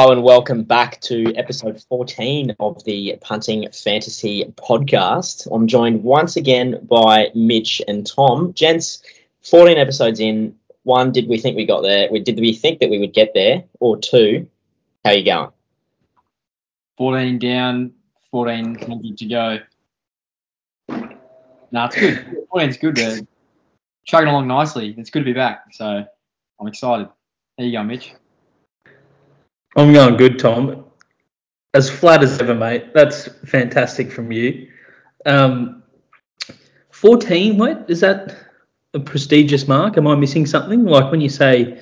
Hello and welcome back to episode 14 of the Punting Fantasy podcast. I'm joined once again by Mitch and Tom. Gents, 14 episodes in. One, did we think we got there? Did we think that we would get there? Or two, how you going? 14 down, 14 plenty to go. No, it's good. 14's good. Chugging along nicely. It's good to be back. So I'm excited. There you go, Mitch. I'm going good, Tom. As flat as ever, mate. That's fantastic from you. Um, 14, wait, is that a prestigious mark? Am I missing something? Like when you say,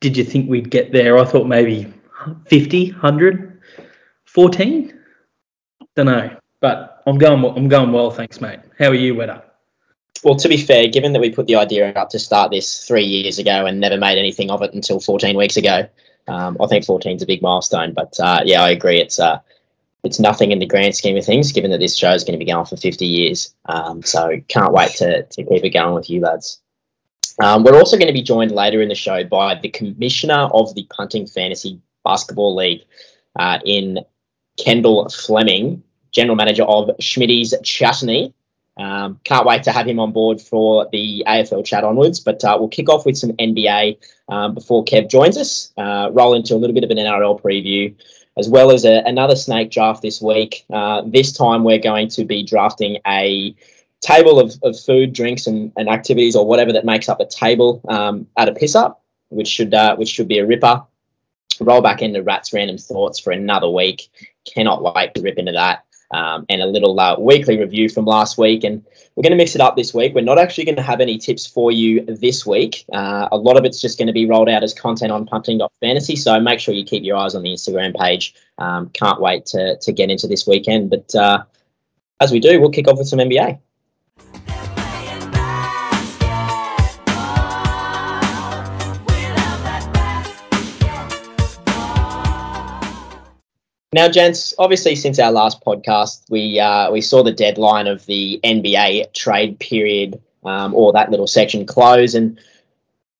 did you think we'd get there? I thought maybe 50, 100, 14? Don't know, but I'm going. I'm going well, thanks, mate. How are you, Wetter? Well, to be fair, given that we put the idea up to start this three years ago and never made anything of it until 14 weeks ago, um, I think 14 is a big milestone, but uh, yeah, I agree. It's uh, it's nothing in the grand scheme of things, given that this show is going to be going for 50 years. Um, so can't wait to, to keep it going with you lads. Um, we're also going to be joined later in the show by the commissioner of the Punting Fantasy Basketball League uh, in Kendall Fleming, general manager of Schmitty's Chutney. Um, can't wait to have him on board for the AFL chat onwards. But uh, we'll kick off with some NBA um, before Kev joins us. Uh, roll into a little bit of an NRL preview, as well as a, another snake draft this week. Uh, this time we're going to be drafting a table of, of food, drinks, and, and activities, or whatever that makes up a table um, at a piss up, which should uh, which should be a ripper. Roll back into Rats Random Thoughts for another week. Cannot wait to rip into that um, and a little uh, weekly review from last week. And we're going to mix it up this week. We're not actually going to have any tips for you this week. Uh, a lot of it's just going to be rolled out as content on punting.fantasy. So make sure you keep your eyes on the Instagram page. Um, can't wait to, to get into this weekend. But uh, as we do, we'll kick off with some NBA. Now, gents, obviously, since our last podcast, we uh, we saw the deadline of the NBA trade period um, or that little section close, and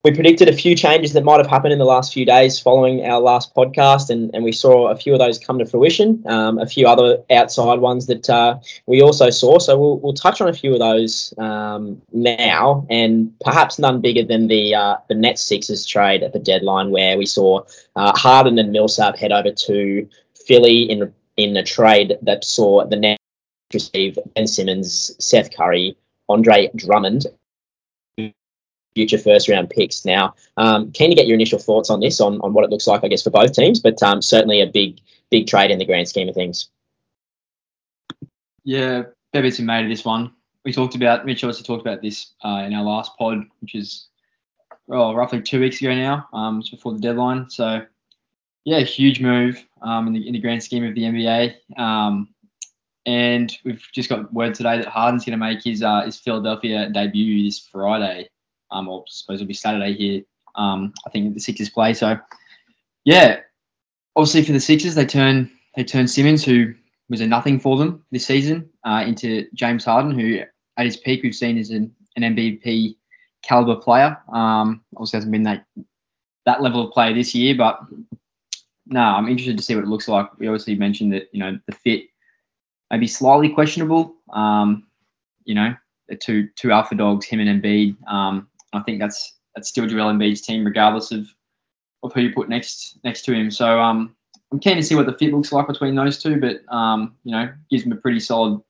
we predicted a few changes that might have happened in the last few days following our last podcast, and, and we saw a few of those come to fruition. Um, a few other outside ones that uh, we also saw. So we'll, we'll touch on a few of those um, now, and perhaps none bigger than the uh, the Nets Sixers trade at the deadline, where we saw uh, Harden and Millsap head over to Philly in in a trade that saw the Nets receive Ben Simmons, Seth Curry, Andre Drummond, future first round picks. Now, um, keen to get your initial thoughts on this, on, on what it looks like, I guess, for both teams, but um, certainly a big big trade in the grand scheme of things. Yeah, fair bits made of this one. We talked about Mitch also talked about this uh, in our last pod, which is well, roughly two weeks ago now, um, just before the deadline. So yeah, huge move um, in, the, in the grand scheme of the NBA. Um, and we've just got word today that Harden's going to make his uh, his Philadelphia debut this Friday, um, or I suppose it'll be Saturday here. Um, I think the Sixers play. So, yeah, obviously for the Sixers, they turn they turn Simmons, who was a nothing for them this season, uh, into James Harden, who at his peak we've seen as an, an MVP caliber player. Um, obviously hasn't been that that level of player this year, but no, I'm interested to see what it looks like. We obviously mentioned that you know the fit may be slightly questionable. Um, you know, the two two alpha dogs, him and Embiid. Um, I think that's that's still Joel Embiid's team, regardless of of who you put next next to him. So um, I'm keen to see what the fit looks like between those two. But um, you know, gives them a pretty solid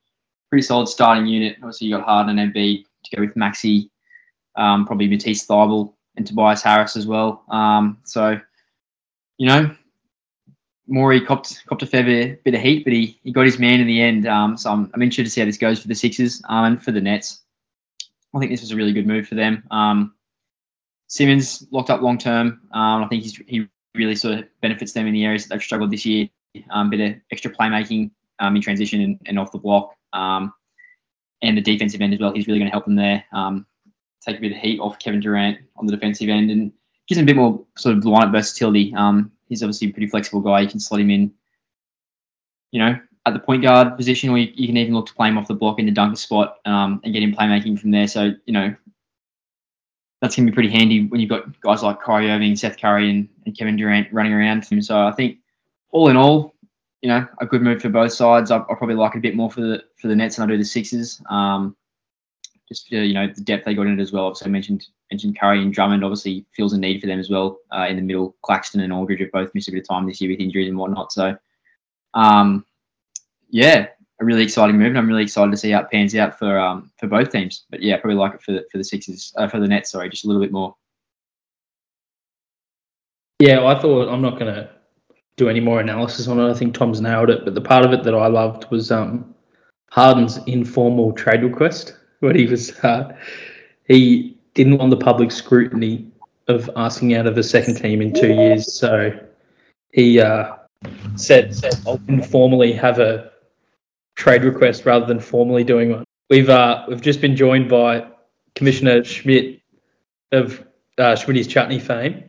pretty solid starting unit. Obviously, you got Harden and Embiid to go with Maxey, um, probably Matisse Thybulle and Tobias Harris as well. Um, so you know, Morey copped copped a fair bit, bit of heat, but he, he got his man in the end. Um, so I'm, I'm interested to see how this goes for the Sixers um, and for the Nets. I think this was a really good move for them. Um, Simmons locked up long term. Um, I think he's, he really sort of benefits them in the areas that they've struggled this year. Um, bit of extra playmaking um, in transition and, and off the block, um, and the defensive end as well. He's really going to help them there. Um, take a bit of heat off Kevin Durant on the defensive end and gives him a bit more sort of lineup versatility. Um, he's obviously a pretty flexible guy. You can slot him in, you know, at the point guard position, or you, you can even look to play him off the block in the dunker spot um, and get him playmaking from there. So, you know, that's going to be pretty handy when you've got guys like Kyrie Irving, Seth Curry, and, and Kevin Durant running around him. So I think all in all, you know, a good move for both sides. I, I probably like it a bit more for the for the Nets than I do the Sixers. Um, just for, you know the depth they got in it as well. Obviously, I mentioned mentioned Curry and Drummond. Obviously, feels a need for them as well uh, in the middle. Claxton and Aldridge have both missed a bit of time this year with injuries and whatnot. So, um, yeah, a really exciting move, and I'm really excited to see how it pans out for um for both teams. But yeah, probably like it for the, for the Sixers uh, for the Nets. Sorry, just a little bit more. Yeah, I thought I'm not going to do any more analysis on it. I think Tom's nailed it. But the part of it that I loved was um, Harden's informal trade request, where he was uh, he didn't want the public scrutiny of asking out of a second team in two years, so he uh, said, said I'll informally have a trade request rather than formally doing one. We've uh, we've just been joined by Commissioner Schmidt of uh, Schmidt's Chutney fame.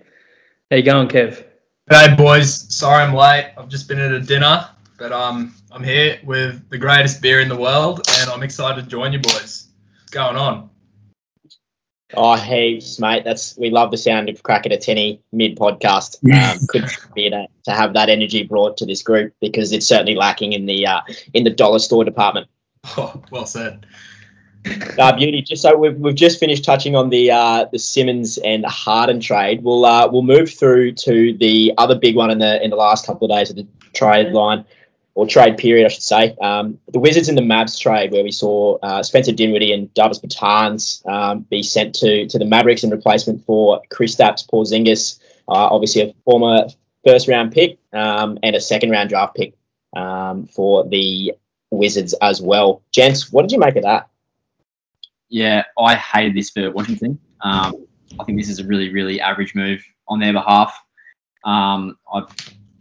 How you going, Kev? Hey boys, sorry I'm late. I've just been at a dinner, but um, I'm here with the greatest beer in the world, and I'm excited to join you boys. What's going on? Oh, heaps, mate. That's we love the sound of crack at a tinny mid podcast. Um, could be to, to have that energy brought to this group because it's certainly lacking in the uh, in the dollar store department. Oh, well said. Uh, beauty. Just so we've, we've just finished touching on the uh, the Simmons and Harden trade. We'll uh, we'll move through to the other big one in the in the last couple of days of the trade line or trade period, I should say. Um, the Wizards and the Mavs trade, where we saw uh, Spencer Dinwiddie and Davis Bertans um, be sent to to the Mavericks in replacement for Kristaps Porzingis, uh, obviously a former first round pick um, and a second round draft pick um, for the Wizards as well. Gents, what did you make of that? Yeah, I hated this for Washington. Um, I think this is a really, really average move on their behalf. Um, I,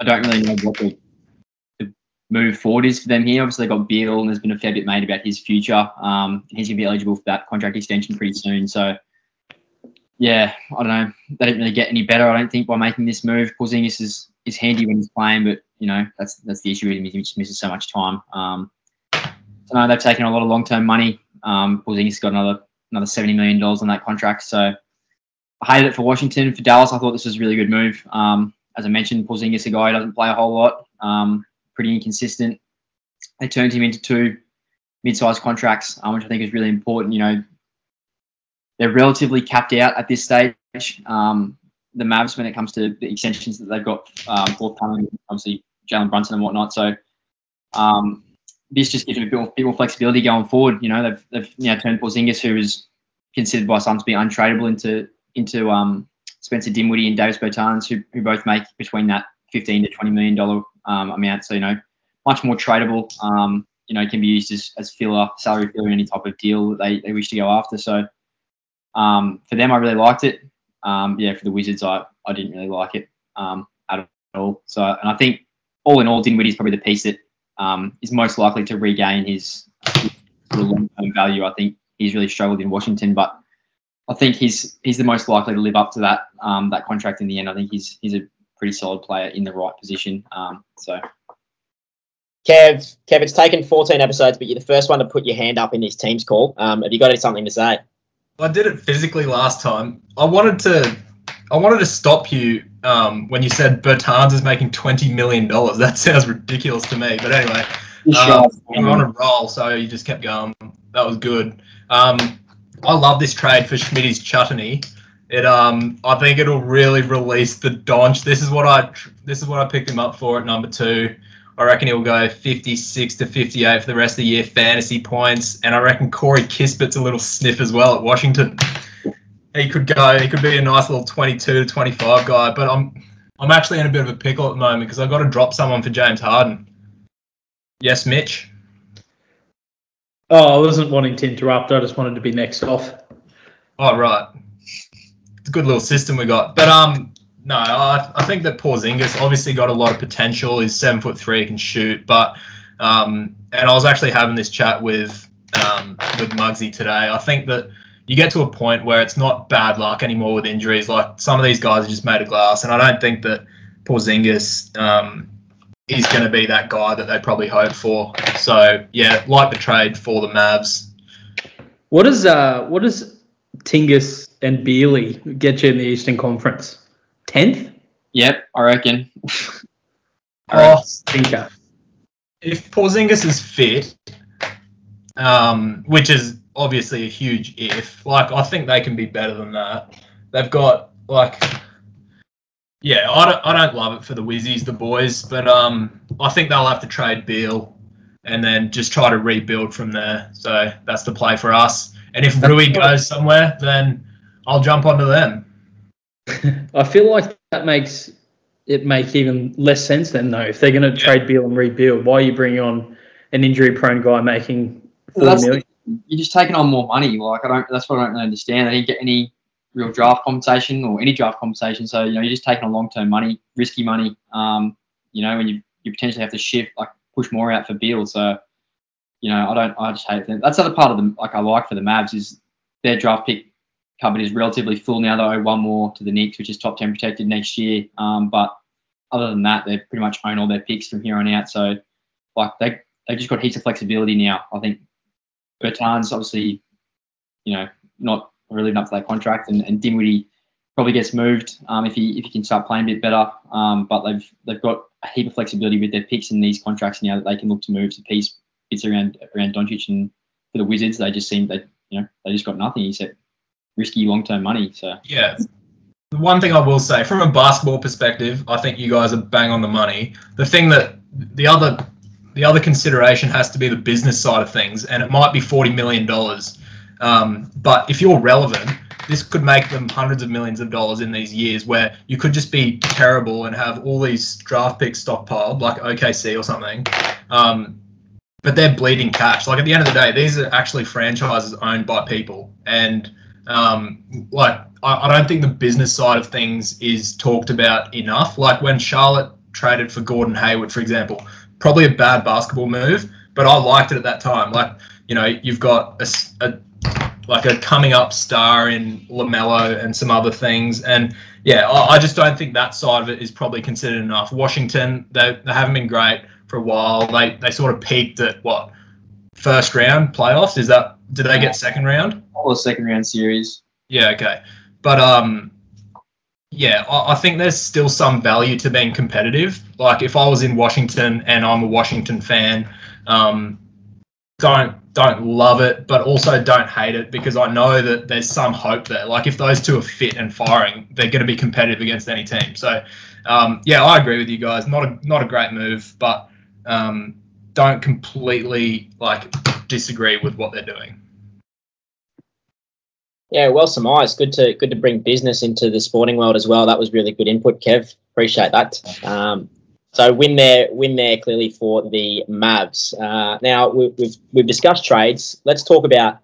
I don't really know what the move forward is for them here. Obviously, they've got Beal, and there's been a fair bit made about his future. Um, he's going to be eligible for that contract extension pretty soon. So, yeah, I don't know. They didn't really get any better, I don't think, by making this move. Porzingis is is handy when he's playing, but you know that's that's the issue with him. He just misses so much time. Um, so no, they've taken a lot of long term money. Um, Porzingis got another another seventy million dollars on that contract. So I hated it for Washington. For Dallas, I thought this was a really good move. Um, as I mentioned, Porzingis a guy who doesn't play a whole lot, um, pretty inconsistent. They turned him into two mid-sized contracts, um, which I think is really important. You know, they're relatively capped out at this stage. Um, the Mavs, when it comes to the extensions that they've got um, forthcoming, obviously Jalen Brunson and whatnot. So um, this just gives them a bit more, bit more, flexibility going forward. You know, they've, they've you know, turned Porzingis, who is considered by some to be untradeable, into into um, Spencer Dinwiddie and Davis Bertans, who, who both make between that 15 to 20 million dollar um, amount. So you know, much more tradable. Um, you know, can be used as, as filler, salary filler, any type of deal that they, they wish to go after. So um, for them, I really liked it. Um, yeah, for the Wizards, I, I didn't really like it um, at all. So, and I think all in all, Dinwiddie is probably the piece that um, is most likely to regain his, his long-term value. I think he's really struggled in Washington, but I think he's he's the most likely to live up to that um, that contract in the end. I think he's he's a pretty solid player in the right position. Um, so. Kev, Kev, it's taken 14 episodes, but you're the first one to put your hand up in this team's call. Um, have you got something to say? I did it physically last time. I wanted to, I wanted to stop you um, when you said Bertans is making twenty million dollars. That sounds ridiculous to me. But anyway, um, you're on a roll, so you just kept going. That was good. Um, I love this trade for Schmidt's chutney. It um, I think it'll really release the Donch. This is what I this is what I picked him up for at number two. I reckon he'll go 56 to 58 for the rest of the year fantasy points, and I reckon Corey Kispert's a little sniff as well at Washington. He could go. He could be a nice little 22 to 25 guy, but I'm I'm actually in a bit of a pickle at the moment because I've got to drop someone for James Harden. Yes, Mitch. Oh, I wasn't wanting to interrupt. I just wanted to be next off. Oh right, good little system we got. But um, no, I, I think that Porzingis obviously got a lot of potential. He's seven foot three, he can shoot. But um, and I was actually having this chat with um, with Muggsy today. I think that you get to a point where it's not bad luck anymore with injuries. Like some of these guys are just made of glass, and I don't think that Porzingis um, is going to be that guy that they probably hope for. So yeah, like the trade for the Mavs. What is uh what is Tingus and Bealey get you in the Eastern Conference? Tenth? Yep, I reckon. Oh, Thinker. if Porzingis is fit, um, which is obviously a huge if, like I think they can be better than that. They've got like, yeah, I don't, I don't love it for the Wizzies, the boys, but um, I think they'll have to trade Beal and then just try to rebuild from there. So that's the play for us. And if Rui goes somewhere, then I'll jump onto them. I feel like that makes it make even less sense then though. If they're going to trade Beal and rebuild, why are you bringing on an injury-prone guy making Well, four that's million? You're just taking on more money. Like I don't. That's what I don't really understand. They didn't get any real draft compensation or any draft compensation. So you know, you're just taking on long-term money, risky money. Um, you know, when you you potentially have to shift like push more out for Beal. So you know, I don't. I just hate them. That's the other part of them. Like I like for the Mavs is their draft pick cupboard is relatively full now. They owe one more to the Knicks, which is top ten protected next year. Um, but other than that, they pretty much own all their picks from here on out. So like they they've just got heaps of flexibility now. I think Bertans obviously, you know, not really living up to that contract, and, and Dinwiddie probably gets moved um, if he if he can start playing a bit better. Um, but they've they've got a heap of flexibility with their picks in these contracts now that they can look to move to piece bits around around Doncic and for the Wizards they just seem they you know they just got nothing except risky long term money. So Yeah. The one thing I will say, from a basketball perspective, I think you guys are bang on the money. The thing that the other the other consideration has to be the business side of things, and it might be forty million dollars. Um, but if you're relevant, this could make them hundreds of millions of dollars in these years, where you could just be terrible and have all these draft picks stockpiled, like OKC or something. Um, but they're bleeding cash. Like at the end of the day, these are actually franchises owned by people, and um, like I, I don't think the business side of things is talked about enough. Like when Charlotte traded for Gordon Hayward, for example, probably a bad basketball move, but I liked it at that time. Like you know, you've got a, a- like a coming up star in LaMelo and some other things, and yeah, I, I just don't think that side of it is probably considered enough. Washington, they, they haven't been great for a while. They they sort of peaked at what first round playoffs. Is that did they get second round? all the second round series. Yeah, okay. But um yeah, I, I think there's still some value to being competitive. Like if I was in Washington and I'm a Washington fan, um don't don't love it, but also don't hate it because I know that there's some hope there. Like if those two are fit and firing, they're going to be competitive against any team. So, um, yeah, I agree with you guys. Not a not a great move, but um, don't completely like disagree with what they're doing. Yeah, well surmised. Good to good to bring business into the sporting world as well. That was really good input, Kev. Appreciate that. Um, so win there, win there clearly for the Mavs. Uh, now we, we've we've discussed trades. Let's talk about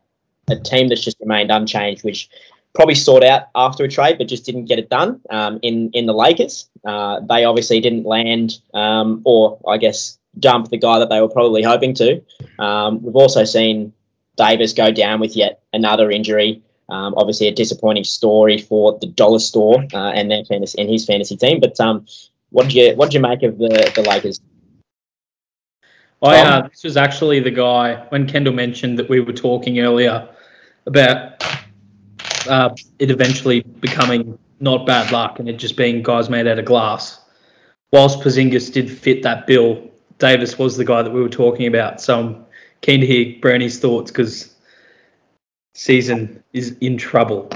a team that's just remained unchanged, which probably sought out after a trade, but just didn't get it done. Um, in in the Lakers, uh, they obviously didn't land, um, or I guess dump the guy that they were probably hoping to. Um, we've also seen Davis go down with yet another injury. Um, obviously, a disappointing story for the Dollar Store uh, and their fantasy and his fantasy team. But um, what did you what did you make of the the Lakers? I, uh, this was actually the guy when Kendall mentioned that we were talking earlier about uh, it eventually becoming not bad luck and it just being guys made out of glass. Whilst Porzingis did fit that bill, Davis was the guy that we were talking about. So I'm keen to hear Brownie's thoughts because season is in trouble.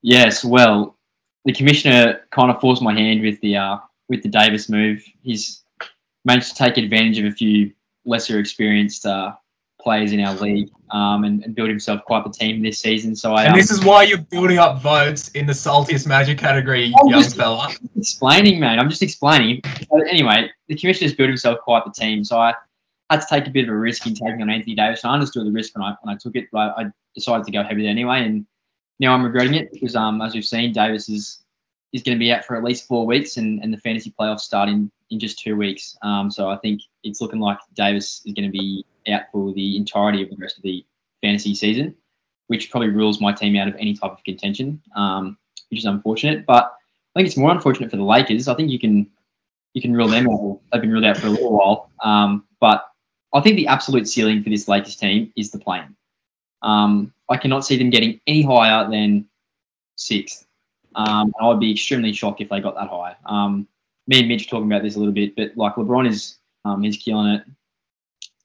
Yes, well, the commissioner kind of forced my hand with the uh, with the Davis move. He's managed to take advantage of a few lesser experienced uh, players in our league um, and, and build himself quite the team this season. So I And um, this is why you're building up votes in the saltiest magic category, I'm young just- fella. explaining, man. I'm just explaining. So anyway, the commissioner's built himself quite the team, so I had to take a bit of a risk in taking on Anthony Davis. I understood the risk when I when I took it, but I decided to go heavy there anyway, and now I'm regretting it because um as we've seen, Davis is is going to be out for at least four weeks, and, and the fantasy playoffs start in, in just two weeks. Um, so I think it's looking like Davis is going to be out for the entirety of the rest of the fantasy season, which probably rules my team out of any type of contention, um, which is unfortunate. But I think it's more unfortunate for the Lakers. I think you can you can rule them out. They've been ruled out for a little while. Um, but I think the absolute ceiling for this Lakers team is the play-in. Um, I cannot see them getting any higher than sixth. Um, I would be extremely shocked if they got that high. Me and Mitch were talking about this a little bit, but like LeBron is um, he's killing it,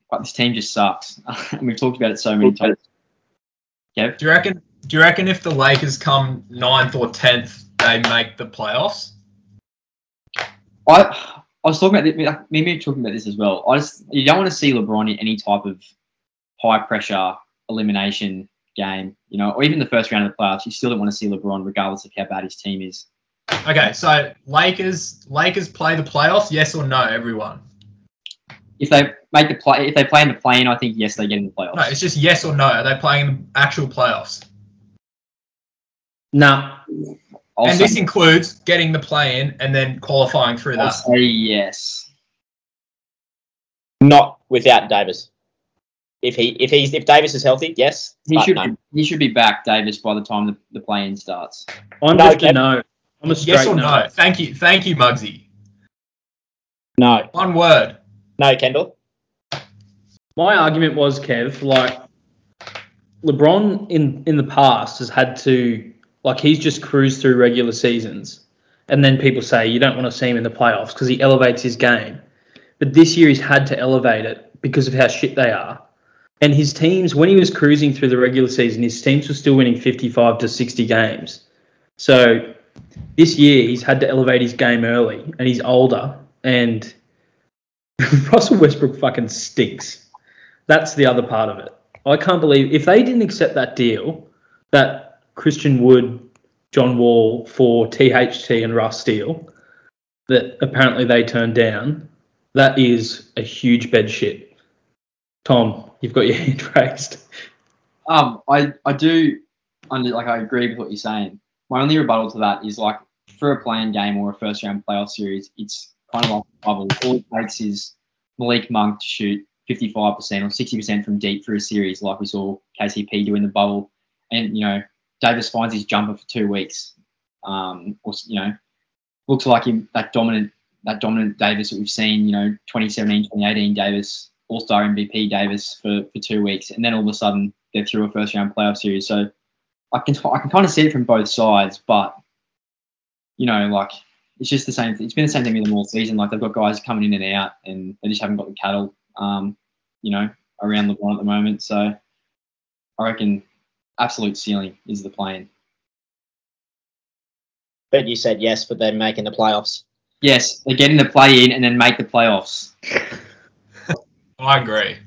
but this team just sucks, and we've talked about it so many times. Kev, Do you reckon? Do you reckon if the Lakers come ninth or tenth, they make the playoffs? I I was talking about this, me and Mitch were talking about this as well. I just you don't want to see LeBron in any type of high pressure elimination game, you know, or even the first round of the playoffs. You still don't want to see LeBron, regardless of how bad his team is. Okay, so Lakers Lakers play the playoffs, yes or no, everyone? If they make the play, if they play in the play-in, I think yes, they get in the playoffs. No, it's just yes or no. Are they playing in the actual playoffs? No. I'll and say, this includes getting the play in and then qualifying through I'll that. say yes. Not without Davis. If he if he's if Davis is healthy, yes. He should no. be, he should be back, Davis, by the time the, the play-in starts. I'm No, just a Kev- no. I'm a straight Yes or no? Thank you, thank you, Muggsy. No. One word. No, Kendall. My argument was, Kev, like LeBron in in the past has had to like he's just cruised through regular seasons, and then people say you don't want to see him in the playoffs because he elevates his game. But this year he's had to elevate it because of how shit they are. And his teams, when he was cruising through the regular season, his teams were still winning 55 to 60 games. So this year he's had to elevate his game early, and he's older. And Russell Westbrook fucking stinks. That's the other part of it. I can't believe if they didn't accept that deal, that Christian Wood, John Wall for THT and Russ Steele, that apparently they turned down. That is a huge bed shit. Tom, you've got your hand raised. Um, I I do like I agree with what you're saying. My only rebuttal to that is like for a play-in game or a first round playoff series, it's kind of like a bubble. All it takes is Malik Monk to shoot 55% or 60% from deep for a series, like we saw KCP do in the bubble, and you know Davis finds his jumper for two weeks. Um, or you know, looks like him that dominant that dominant Davis that we've seen. You know, 2017, 2018 Davis, All Star MVP Davis for for two weeks, and then all of a sudden they're through a first round playoff series. So I can I can kind of see it from both sides, but you know, like it's just the same. Thing it's been the same thing with them all season. Like they've got guys coming in and out, and they just haven't got the cattle, um, you know, around LeBron at the moment. So I reckon absolute ceiling is the play-in. But you said yes for them making the playoffs. Yes, they're getting the play in and then make the playoffs. I agree.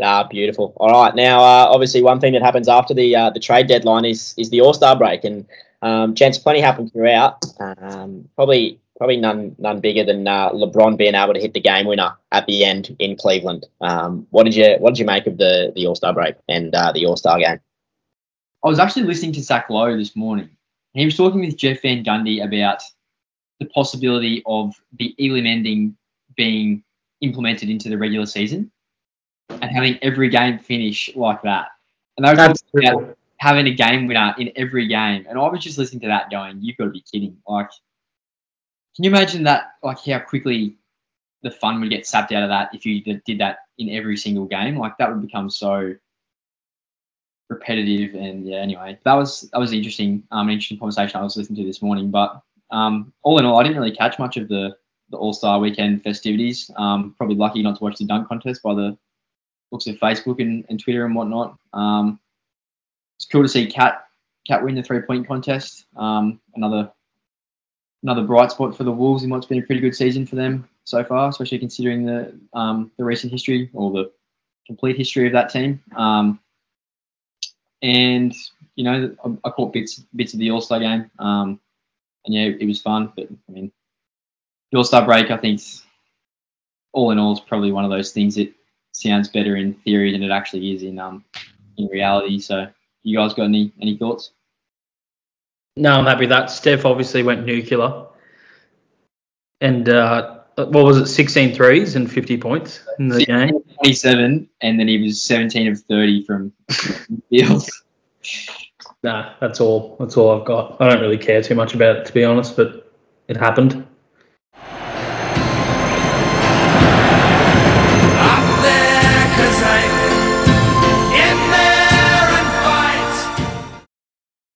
Ah, beautiful. All right, now uh, obviously one thing that happens after the uh, the trade deadline is is the All Star break, and um, gents, plenty happened throughout. Um, probably probably none none bigger than uh, LeBron being able to hit the game winner at the end in Cleveland. Um, what did you what did you make of the the All Star break and uh, the All Star game? I was actually listening to Zach Lowe this morning. He was talking with Jeff Van Gundy about the possibility of the Elam ending being implemented into the regular season and having every game finish like that. And they were talking about having a game winner in every game. And I was just listening to that going, you've got to be kidding. Like, can you imagine that, like how quickly the fun would get sapped out of that if you did that in every single game? Like that would become so repetitive and yeah anyway that was that was interesting um an interesting conversation i was listening to this morning but um all in all i didn't really catch much of the the all-star weekend festivities um probably lucky not to watch the dunk contest by the looks of facebook and, and twitter and whatnot. Um it's cool to see KAT KAT win the three-point contest. Um another another bright spot for the wolves in what's been a pretty good season for them so far especially considering the um the recent history or the complete history of that team. Um and you know I, I caught bits bits of the All Star game, um, and yeah, it was fun. But I mean, All Star break, I think, all in all, is probably one of those things that sounds better in theory than it actually is in um in reality. So, you guys got any any thoughts? No, I'm happy with that. Steph obviously went nuclear. And uh, what was it, 16 threes and 50 points in the game? 27, and then he was 17 of 30 from field. Nah, that's all. That's all I've got. I don't really care too much about it, to be honest, but it happened.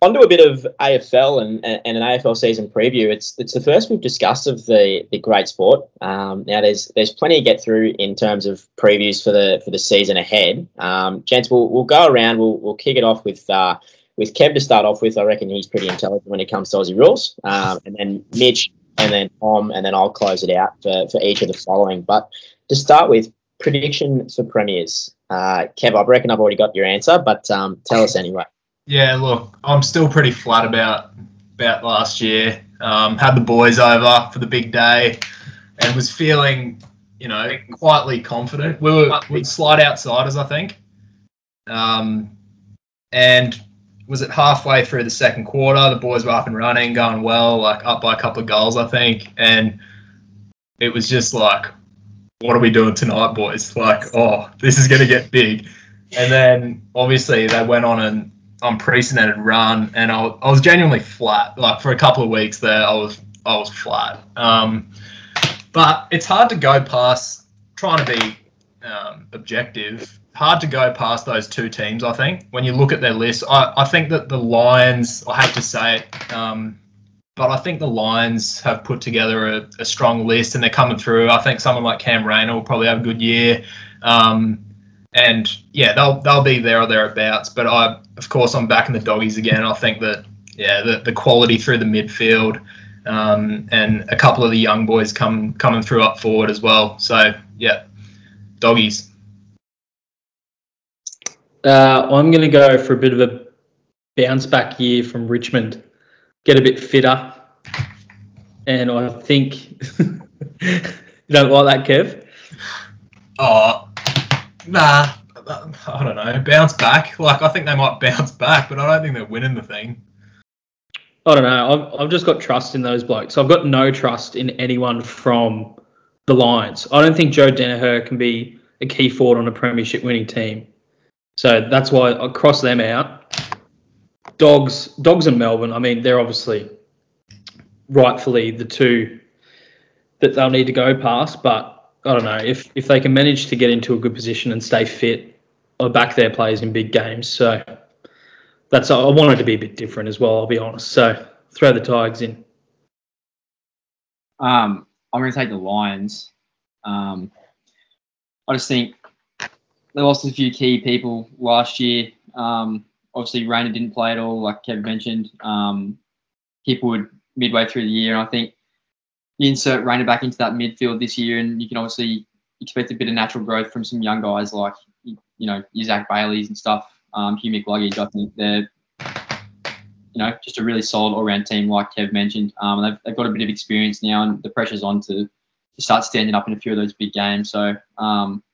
Onto a bit of AFL and, and an AFL season preview. It's it's the first we've discussed of the the great sport. Um, now there's there's plenty to get through in terms of previews for the for the season ahead. Um, gents, we'll, we'll go around. We'll we'll kick it off with. Uh, with Kev to start off with, I reckon he's pretty intelligent when it comes to Aussie rules. Um, and then Mitch, and then Tom, and then I'll close it out for, for each of the following. But to start with, prediction for premiers. Uh, Kev, I reckon I've already got your answer, but um, tell us anyway. Yeah, look, I'm still pretty flat about about last year. Um, had the boys over for the big day, and was feeling, you know, quietly confident. We were we'd slide outsiders, I think. Um, and was it halfway through the second quarter? The boys were up and running, going well, like up by a couple of goals, I think, and it was just like, what are we doing tonight, boys? Like, oh, this is going to get big. And then obviously they went on an unprecedented run, and I, I was genuinely flat. Like for a couple of weeks there, I was I was flat. Um, but it's hard to go past trying to be um, objective. Hard to go past those two teams. I think when you look at their list, I, I think that the Lions. I hate to say it, um, but I think the Lions have put together a, a, strong list and they're coming through. I think someone like Cam Rayner will probably have a good year. Um, and yeah, they'll they'll be there or thereabouts. But I, of course, I'm back in the doggies again. I think that yeah, the, the quality through the midfield um, and a couple of the young boys come coming through up forward as well. So yeah, doggies. Uh, I'm going to go for a bit of a bounce back year from Richmond. Get a bit fitter, and I think you don't like that, Kev. Oh, Nah, I don't know. Bounce back. Like I think they might bounce back, but I don't think they're winning the thing. I don't know. I've, I've just got trust in those blokes. I've got no trust in anyone from the Lions. I don't think Joe Daniher can be a key forward on a premiership winning team. So that's why I cross them out. Dogs, dogs and Melbourne. I mean, they're obviously rightfully the two that they'll need to go past, but I don't know if if they can manage to get into a good position and stay fit, or back their players in big games. So that's I wanted to be a bit different as well. I'll be honest. So throw the Tigers in. Um, I'm going to take the Lions. Um, I just think they lost a few key people last year. Um, obviously, Rayner didn't play at all, like Kevin mentioned. Um, would midway through the year, and I think you insert Rayner back into that midfield this year, and you can obviously expect a bit of natural growth from some young guys like you know Zach Bailey's and stuff. Um, Hugh McCluggage, I think they're you know just a really solid all-round team, like Kev mentioned. Um, they've, they've got a bit of experience now, and the pressure's on to, to start standing up in a few of those big games. So um,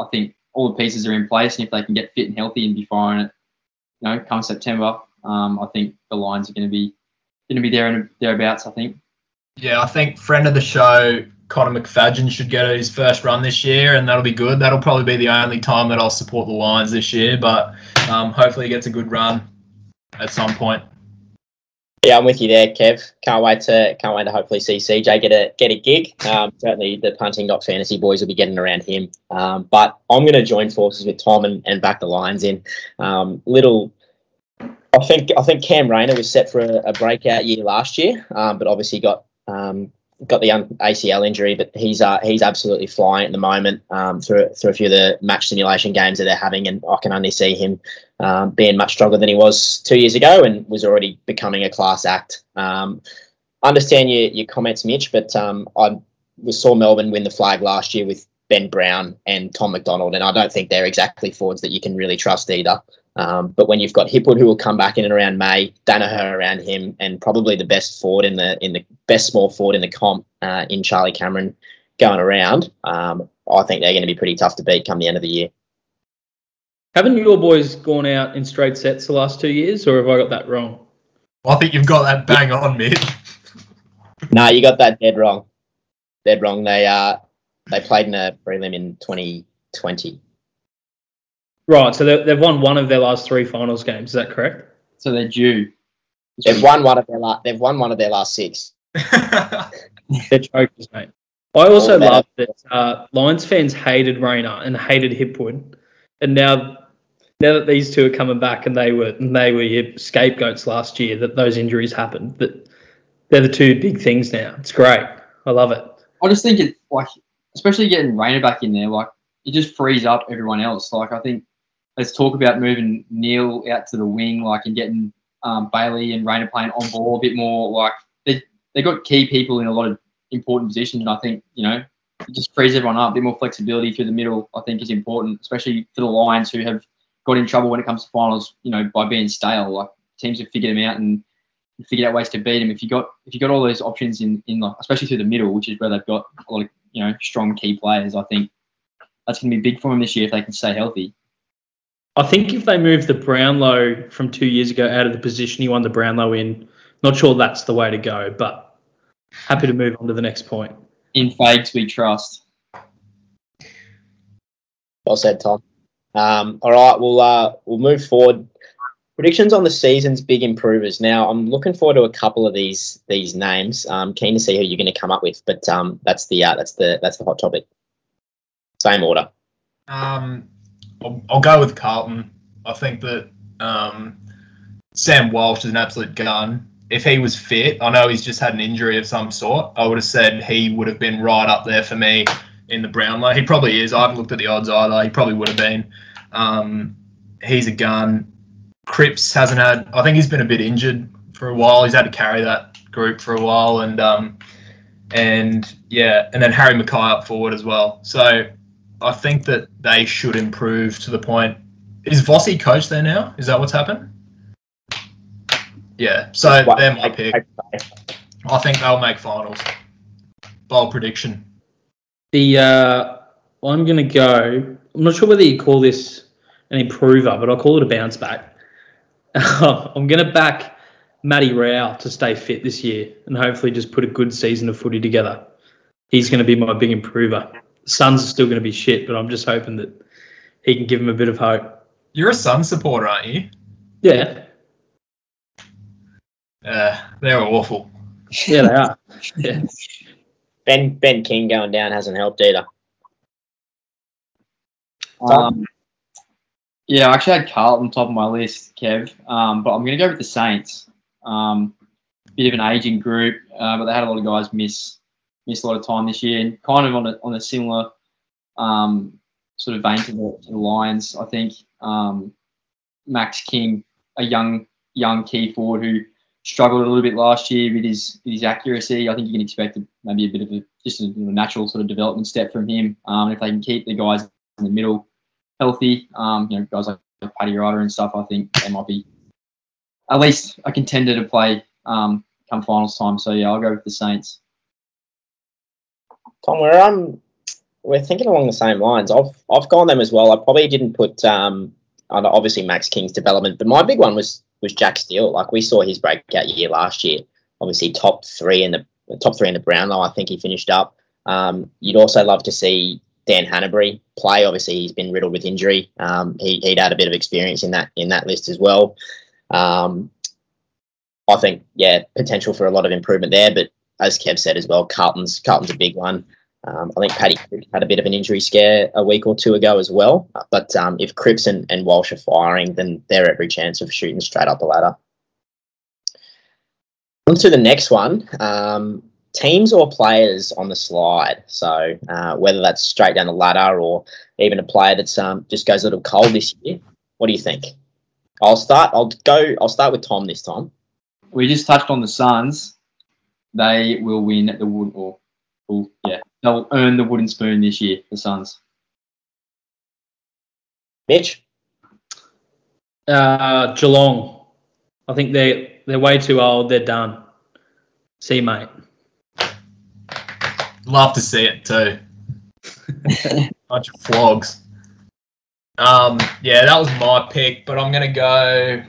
I think all the pieces are in place, and if they can get fit and healthy and be firing it, you know, come September, um, I think the Lions are going to be going to be there and thereabouts. I think. Yeah, I think friend of the show, Connor McFadyen, should get his first run this year, and that'll be good. That'll probably be the only time that I'll support the Lions this year, but um, hopefully he gets a good run at some point. Yeah, I'm with you there, Kev. Can't wait to can't wait to hopefully see CJ get a get a gig. Um, certainly, the punting dot fantasy boys will be getting around him. Um, but I'm going to join forces with Tom and, and back the Lions in. Um, little I think I think Cam Rayner was set for a, a breakout year last year, um, but obviously got um, got the ACL injury, but he's uh, he's absolutely flying at the moment um, through through a few of the match simulation games that they're having, and I can only see him um, being much stronger than he was two years ago, and was already becoming a class act. Um, understand your your comments, Mitch, but um, I saw Melbourne win the flag last year with Ben Brown and Tom McDonald, and I don't think they're exactly forwards that you can really trust either. Um, but when you've got Hipwood who will come back in and around May, Daniher around him, and probably the best forward in the in the best small forward in the comp uh, in Charlie Cameron going around, um, I think they're going to be pretty tough to beat come the end of the year. Haven't your boys gone out in straight sets the last two years, or have I got that wrong? I think you've got that bang on, Mitch. no, you got that dead wrong. Dead wrong. They uh they played in a prelim in 2020. Right, so they've won one of their last three finals games. Is that correct? So they're due. They've won one of their last. They've won one of their last six. they're chokers, mate. I also love that uh, Lions fans hated Rayner and hated Hipwood, and now now that these two are coming back and they were and they were your scapegoats last year that those injuries happened. That they're the two big things now. It's great. I love it. I just think it like, especially getting Rayner back in there, like it just frees up everyone else. Like I think let's talk about moving Neale out to the wing, like and getting um, Bailey and Rayner playing on ball a bit more. Like they they got key people in a lot of important positions, and I think you know it just frees everyone up. A bit more flexibility through the middle, I think, is important, especially for the Lions who have got in trouble when it comes to finals. You know, by being stale, like teams have figured them out and figured out ways to beat them. If you got if you got all those options in in like, especially through the middle, which is where they've got a lot of you know strong key players, I think that's going to be big for them this year if they can stay healthy. I think if they move the Brownlow from two years ago out of the position he won the Brownlow in, not sure that's the way to go, but happy to move on to the next point. In Fags we trust. Well said, Tom. Um, all right, we'll uh, we'll move forward. Predictions on the season's big improvers. Now, I'm looking forward to a couple of these these names. I'm keen to see who you're going to come up with, but um, that's the uh, that's the that's the hot topic. Same order. Um, I'll, I'll go with Carlton. I think that um, Sam Walsh is an absolute gun. If he was fit, I know he's just had an injury of some sort. I would have said he would have been right up there for me in the Brownlow. He probably is. I haven't looked at the odds either. He probably would have been. Um, he's a gun. Cripps hasn't had. I think he's been a bit injured for a while. He's had to carry that group for a while, and um, and yeah, and then Harry McKay up forward as well. So I think that they should improve to the point. Is Vossi coach there now? Is that what's happened? Yeah. So What- they're my I- pick. I- I think they'll make finals. Bold prediction. The uh, I'm going to go. I'm not sure whether you call this an improver, but I'll call it a bounce back. I'm going to back Matty Rowell to stay fit this year and hopefully just put a good season of footy together. He's going to be my big improver. Suns are still going to be shit, but I'm just hoping that he can give him a bit of hope. You're a Sun supporter, aren't you? Yeah, Uh, they're awful. yeah, they are. Yeah. Ben Ben King going down hasn't helped either. Um, yeah, I actually had Carlton top of my list, Kev, um, but I'm going to go with the Saints. Um, bit of an aging group, uh, but they had a lot of guys miss miss a lot of time this year, and kind of on a on a similar um, sort of vein to the, to the Lions. I think um, Max King, a young young key forward who struggled a little bit last year with his his accuracy. I think you can expect maybe a bit of a just a, natural sort of development step from him. Um, if they can keep the guys in the middle healthy, um, you know, guys like Paddy Ryder and stuff, I think they might be at least a contender to play um, come finals time. So yeah, I'll go with the Saints. Tom, we're um we're thinking along the same lines. I've I've gone them as well. I probably didn't put um obviously Max King's development, but my big one was was Jack Steele. Like we saw his breakout year last year. Obviously top three in the top three in the Brownlow. I think he finished up. Um, you'd also love to see Dan Hannebery play. Obviously he's been riddled with injury. Um, he he'd had a bit of experience in that in that list as well. Um, I think yeah, potential for a lot of improvement there, but as Kev said as well, Carlton's Carlton's a big one. Um, I think Paddy had a bit of an injury scare a week or two ago as well. But um, if Cripps and, and Walsh are firing, then they're every chance of shooting straight up the ladder. On to the next one. Um, teams or players on the slide. So uh, whether that's straight down the ladder or even a player that's um, just goes a little cold this year. What do you think? I'll start. I'll go. I'll start with Tom this time. We just touched on the Suns. They will win the wood or, or yeah, they'll earn the wooden spoon this year. The Suns. Mitch. Uh, Geelong. I think they're they're way too old. They're done. See, you, mate. Love to see it too. Bunch of flogs. Um, yeah, that was my pick, but I'm gonna go.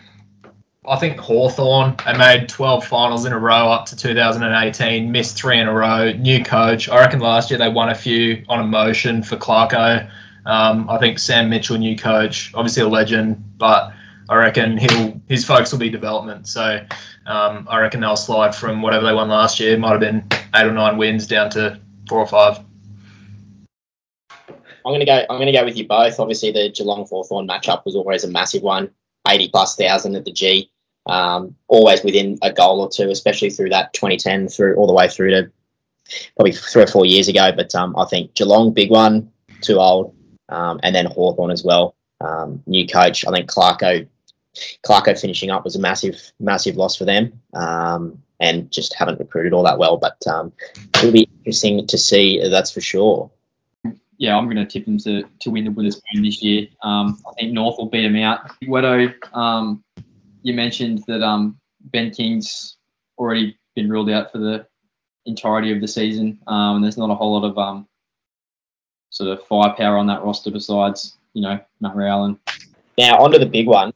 I think Hawthorn. They made 12 finals in a row up to 2018. Missed three in a row. New coach. I reckon last year they won a few on emotion for Clarko. Um, I think Sam Mitchell, new coach, obviously a legend, but I reckon he'll his focus will be development. So um, I reckon they'll slide from whatever they won last year. Might have been eight or nine wins down to four or five. I'm gonna go. I'm gonna go with you both. Obviously, the Geelong Hawthorn matchup was always a massive one. Eighty plus thousand at the G. Um, always within a goal or two, especially through that 2010 through all the way through to probably three or four years ago. But um, I think Geelong, big one, too old, um, and then Hawthorn as well. Um, new coach. I think Clarko, Clarko finishing up was a massive, massive loss for them, um, and just haven't recruited all that well. But um, it'll be interesting to see. That's for sure. Yeah, I'm going to tip them to, to win the wooden spoon this year. Um, I think North will beat them out. Wedo, um, you mentioned that um, Ben King's already been ruled out for the entirety of the season, um, and there's not a whole lot of um, sort of firepower on that roster besides you know Matt Ray Allen. Now on to the big one.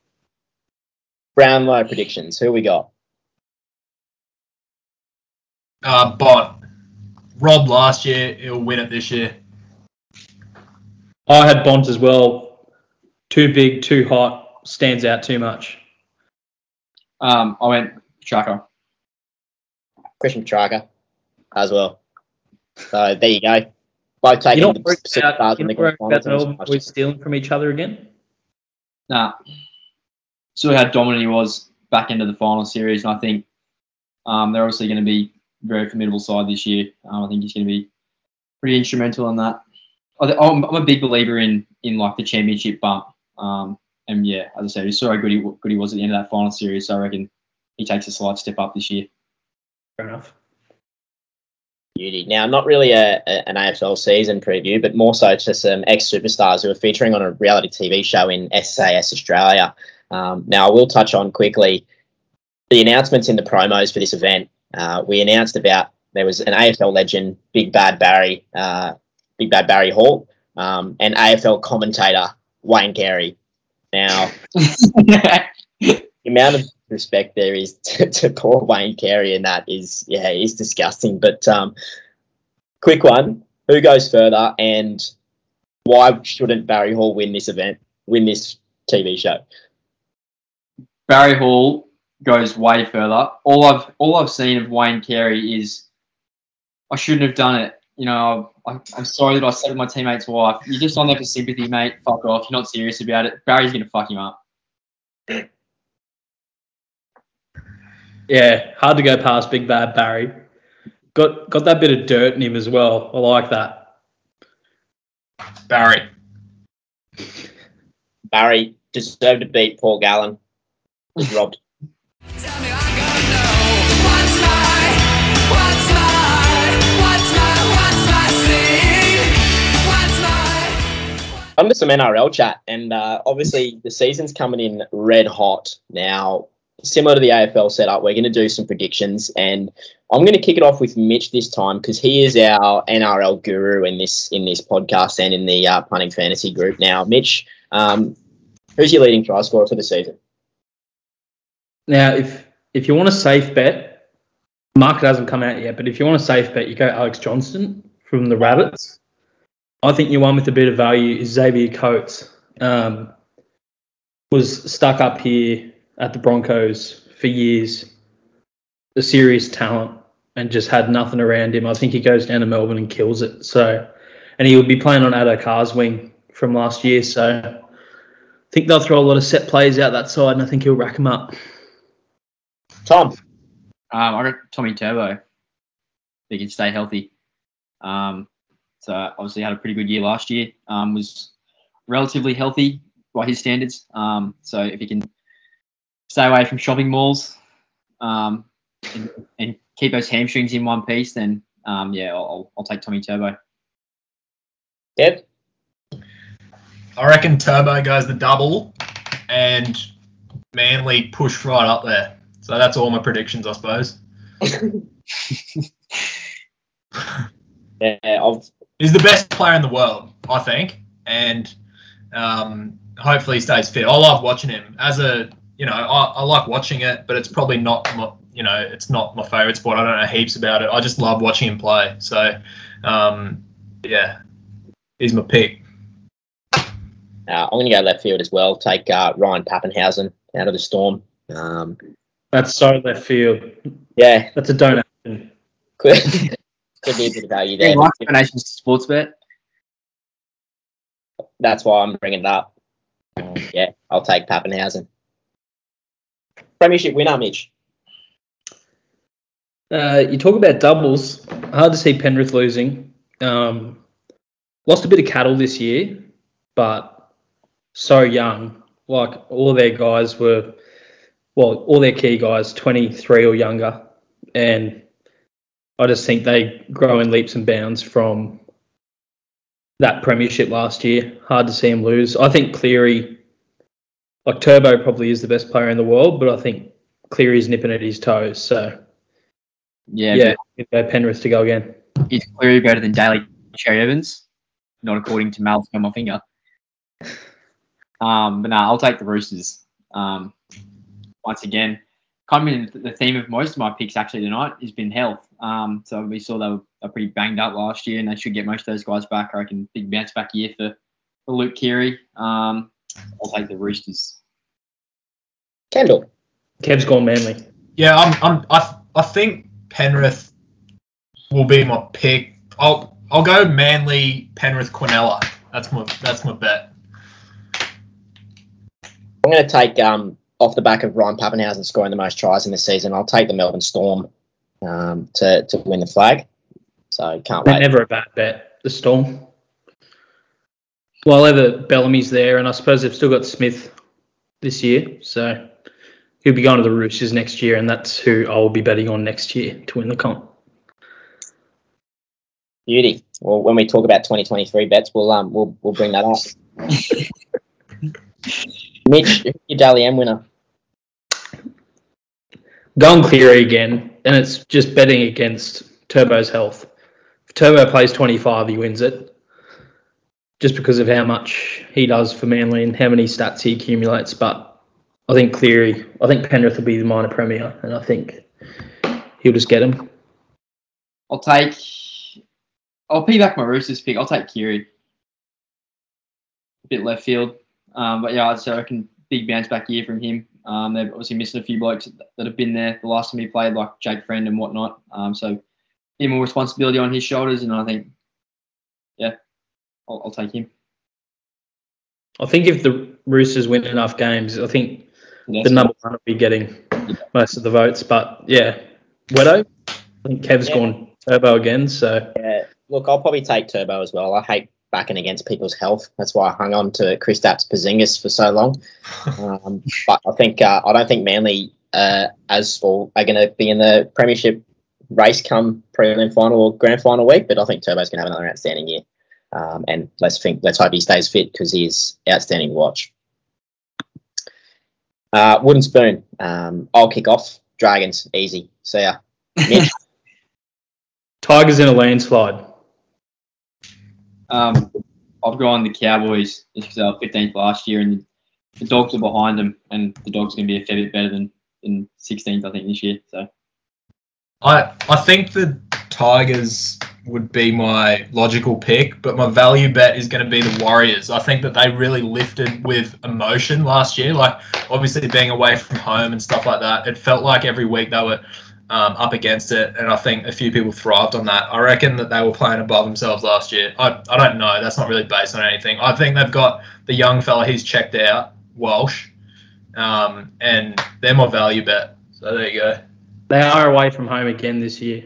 Brownlow predictions. Who we got? Uh, Bont. Rob last year, he'll win it this year. I had Bont as well. Too big, too hot, stands out too much. Um, I went Chaka. Christian Petracca as well. So there you go. Both taking You're the not worried superstars about, in the you're not grand worried about finals. the boys stealing from each other again? Nah. Saw how dominant he was back into the final series, and I think um, they're obviously going to be a very formidable side this year. Um, I think he's going to be pretty instrumental in that. I th- I'm, I'm a big believer in in like the championship bump. Um, and yeah, as I said, we saw how good he good he was at the end of that final series. So I reckon he takes a slight step up this year. Fair enough. Beauty. Now, not really a, a, an AFL season preview, but more so to some ex superstars who are featuring on a reality TV show in SAS Australia. Um, now, I will touch on quickly the announcements in the promos for this event. Uh, we announced about there was an AFL legend, Big Bad Barry, uh, Big Bad Barry Hall, um, and AFL commentator Wayne Carey. Now, the amount of respect there is to, to poor Wayne Carey and that is yeah is disgusting. But um, quick one: who goes further, and why shouldn't Barry Hall win this event, win this TV show? Barry Hall goes way further. All I've all I've seen of Wayne Carey is I shouldn't have done it. You know, I, I'm sorry that I said to my teammate's wife, "You're just on there for sympathy, mate. Fuck off. You're not serious about it." Barry's gonna fuck him up. Yeah, hard to go past Big Bad Barry. Got got that bit of dirt in him as well. I like that. Barry. Barry deserved to beat Paul Gallen. Was robbed. To some NRL chat, and uh, obviously the season's coming in red hot now. Similar to the AFL setup, we're going to do some predictions, and I'm going to kick it off with Mitch this time because he is our NRL guru in this in this podcast and in the uh, punting fantasy group. Now, Mitch, um, who's your leading try scorer for the season? Now, if if you want a safe bet, market hasn't come out yet, but if you want a safe bet, you go Alex Johnston from the Rabbits. I think your one with a bit of value is Xavier Coates. Um, was stuck up here at the Broncos for years, a serious talent, and just had nothing around him. I think he goes down to Melbourne and kills it. So, and he would be playing on Addo Carr's wing from last year. So, I think they'll throw a lot of set plays out that side, and I think he'll rack them up. Tom. Um, I got Tommy Turbo. If he can stay healthy. Um, so obviously had a pretty good year last year. Um, was relatively healthy by his standards. Um, so if he can stay away from shopping malls um, and, and keep those hamstrings in one piece, then um, yeah, I'll, I'll, I'll take Tommy Turbo. Deb? I reckon Turbo goes the double, and Manly push right up there. So that's all my predictions, I suppose. Yeah, I've, He's the best player in the world, I think, and um, hopefully he stays fit. I love watching him as a, you know, I, I like watching it, but it's probably not, my, you know, it's not my favorite sport. I don't know heaps about it. I just love watching him play. So, um, yeah, he's my pick. uh, I'm going to go left field as well. Take uh, Ryan Papenhuyzen out of the Storm. Um, That's so left field. yeah, That's a don't could, could be a bit of value there. Yeah, like donations to sports bet. that's why I'm bringing it up. Um, yeah, I'll take Papenhuyzen. Premiership winner, Mitch. Uh, you talk about doubles. Hard to see Penrith losing. Um, lost a bit of cattle this year, but so young. Like all their guys were, well, all their key guys, 23 or younger. And I just think they grow in leaps and bounds from that premiership last year. Hard to see them lose. I think Cleary, like Turbo, probably is the best player in the world, but I think Cleary's nipping at his toes. So Yeah, yeah, give go Penrith to go again. is Cleary better than Daly Cherry Evans? Not according to Mal's on my finger. Um, but no, I'll take the Roosters. Um, once again, kind of been the theme of most of my picks actually tonight has been health. Um, so we saw they were, pretty banged up last year, and they should get most of those guys back. I reckon big bounce back year for, for Luke Keary. Um, I'll take the Roosters. Kendall. Kev's gone manly. Yeah, I'm, I'm, I, I think Penrith will be my pick. I'll, I'll go Manly, Penrith, Quinella. That's my, that's my bet. I'm going to take um, off the back of Ryan Papenhuyzen scoring the most tries in the season. I'll take the Melbourne Storm um, to to win the flag. So can't They're wait. never a bad bet, the Storm. Well, ever Bellamy's there, and I suppose they've still got Smith this year, so he'll be going to the Roosters next year, and that's who I will be betting on next year to win the comp. Beauty. Well, when we talk about 2023 bets, we'll um we'll we'll bring that up. Mitch, who's your Dally M winner. Going Cleary again, and it's just betting against Turbo's health. If Turbo plays 25, he wins it, just because of how much he does for Manly and how many stats he accumulates. But I think Cleary, I think Penrith will be the minor premier, and I think he'll just get him. I'll take. I'll piggyback my Roosters pick. I'll take Keary. A bit left field, um, but yeah, so I reckon big bounce back year from him. Um, they've obviously missing a few blokes that have been there the last time he played, like Jake Friend and whatnot. Um, so he more responsibility on his shoulders, and I think, yeah, I'll, I'll take him. I think if the Roosters win enough games, I think Yeah, the number one will be getting most of the votes. But yeah, Wedo, I think Kev's Yeah. gone turbo again. So Yeah, look, I'll probably take Turbo as well. I hate backing against people's health. That's why I hung on to Kristaps Porzingis for so long. Um, but I think uh, I don't think Manly uh, as or are going to be in the premiership race come prelim final or grand final week. But I think Turbo's going to have another outstanding year. Um, and let's think, let's hope he stays fit because he's outstanding to watch. Uh, Wooden spoon. Um, I'll kick off. Dragons, easy. See ya. Tigers in a landslide. Um, I've gone the Cowboys because they were 15th last year, and the Dogs are behind them, and the Dogs are going to be a fair bit better than, than 16th, I think, this year. So I I think the Tigers would be my logical pick, but my value bet is going to be the Warriors. I think that they really lifted with emotion last year. Like obviously being away from home and stuff like that, it felt like every week they were um, up against it, and I think a few people thrived on that. I reckon that they were playing above themselves last year. I, I don't know. That's not really based on anything. I think they've got the young fella he's checked out, Walsh, um, and they're my value bet. So there you go. They are away from home again this year.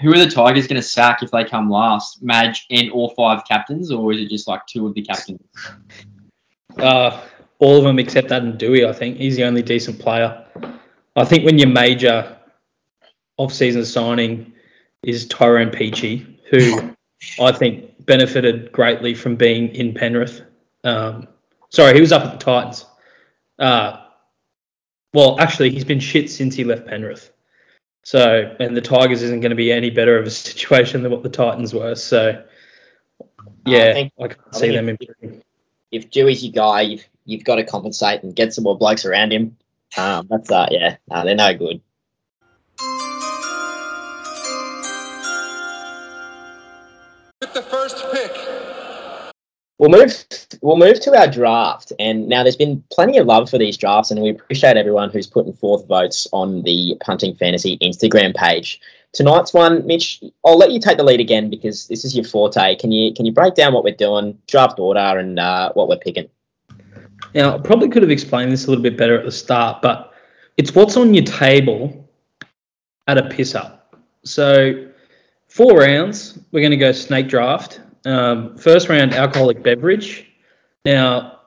who are the Tigers going to sack if they come last? Madge and all five captains, or is it just like two of the captains? Uh, all of them except Adam Doueihi, I think. He's the only decent player. I think when your major off-season signing is Tyrone Peachey, who I think benefited greatly from being in Penrith. Um, sorry, he was up at the Titans. Uh, well, actually, he's been shit since he left Penrith. So, and the Tigers isn't going to be any better of a situation than what the Titans were. So, yeah, I, think- can't I see them if- improving. if Doueihi's your guy, you've you've got to compensate and get some more blokes around him. Um, that's uh, yeah, uh, they're no good. With the first pick We'll move. We'll move to our draft, and now there's been plenty of love for these drafts, and we appreciate everyone who's putting forth votes on the Punting Fantasy Instagram page. tonight's one, Mitch, I'll let you take the lead again because this is your forte. Can you can you break down what we're doing, draft order, and uh, what we're picking? Now, I probably could have explained this a little bit better at the start, but it's what's on your table at a piss up. So, four rounds, we're going to go snake draft. Um, first round, alcoholic beverage. Now,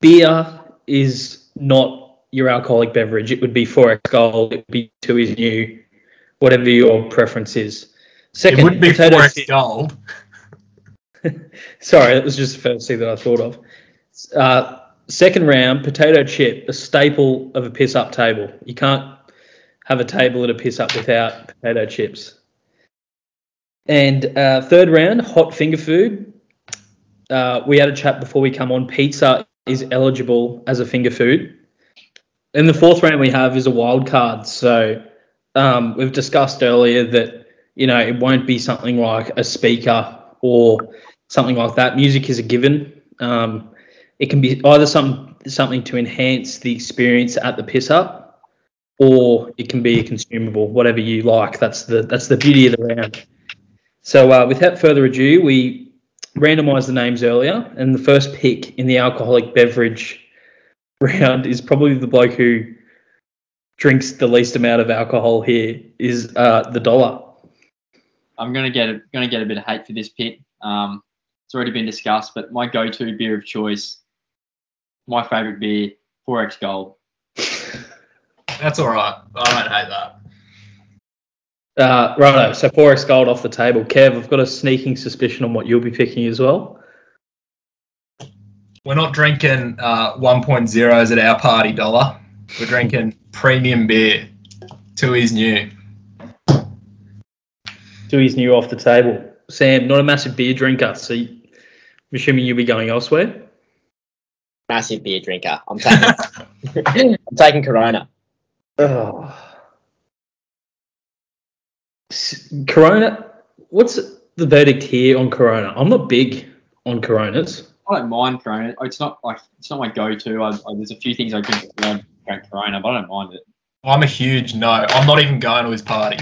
beer is not your alcoholic beverage. It would be 4X Gold, it would be Tooheys New, whatever your preference is. Second, it would be potato forex chip- gold. Sorry, that was just the first thing that I thought of. Uh, second round, potato chip, a staple of a piss up table. You can't have a table at a piss up without potato chips. And uh, third round, hot finger food. Uh, we had a chat before we come on. Pizza is eligible as a finger food. And the fourth round we have is a wild card. So um, we've discussed earlier that you know it won't be something like a speaker or something like that. Music is a given. Um, it can be either some something to enhance the experience at the piss up, or it can be a consumable, whatever you like. That's the that's the beauty of the round. So uh, without further ado, we randomised the names earlier, and the first pick in the alcoholic beverage round is probably the bloke who drinks the least amount of alcohol here is uh, the dollar. I'm gonna get a, gonna get a bit of hate for this pick. Um, it's already been discussed, but my go-to beer of choice, my favourite beer, 4X Gold. That's all right. I don't hate that. Uh, righto, so 4x gold off the table. Kev, I've got a sneaking suspicion on what you'll be picking as well. We're not drinking uh, 1.0s at our party dollar. We're drinking premium beer. Two is new. Tooheys New off the table. Sam, not a massive beer drinker, so I'm assuming you'll be going elsewhere. Massive beer drinker. I'm taking I'm taking Corona. Oh. Corona, what's the verdict here on Corona? I'm not big on Coronas. I don't mind Corona. It's not like it's not my go-to. I, I, there's a few things I drink that I drink Corona, but I don't mind it. I'm a huge no. I'm not even going to his party.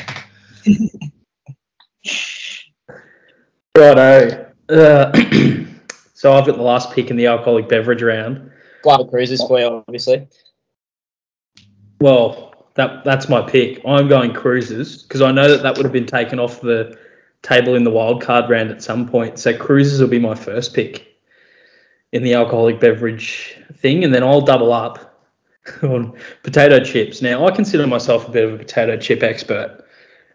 Righto. Uh, so I've got the last pick in the alcoholic beverage round. Global Cruises for you, obviously. Well, that that's my pick. I'm going cruisers because I know that that would have been taken off the table in the wild card round at some point. So cruisers will be my first pick in the alcoholic beverage thing, and then I'll double up on potato chips. Now I consider myself a bit of a potato chip expert,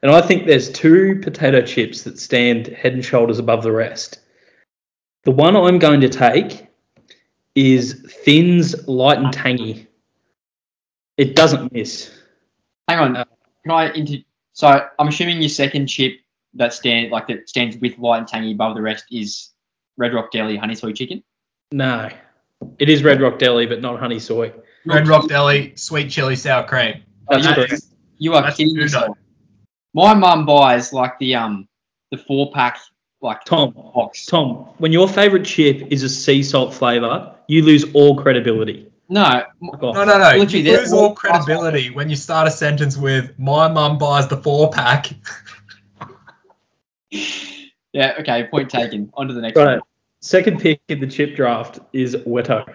and I think there's two potato chips that stand head and shoulders above the rest. The one I'm going to take is Thins Light and Tangy. It doesn't miss. Hang on, Uh, can I inter- So I'm assuming your second chip that stand like that stands with light and tangy above the rest is Red Rock Deli honey soy chicken. No, it is Red Rock Deli, but not honey soy. Red Rock Deli, sweet chili sour cream. That's you- correct. You are That's kidding good, yourself. My mum buys like the um the four pack like Tom, box. Tom, when your favorite chip is a sea salt flavor, you lose all credibility. No, No, no, no. Literally, you lose all all credibility when you start a sentence with "My mum buys the four pack." yeah, okay, point taken. On to the next Right. one. Second pick in the chip draft is Weto.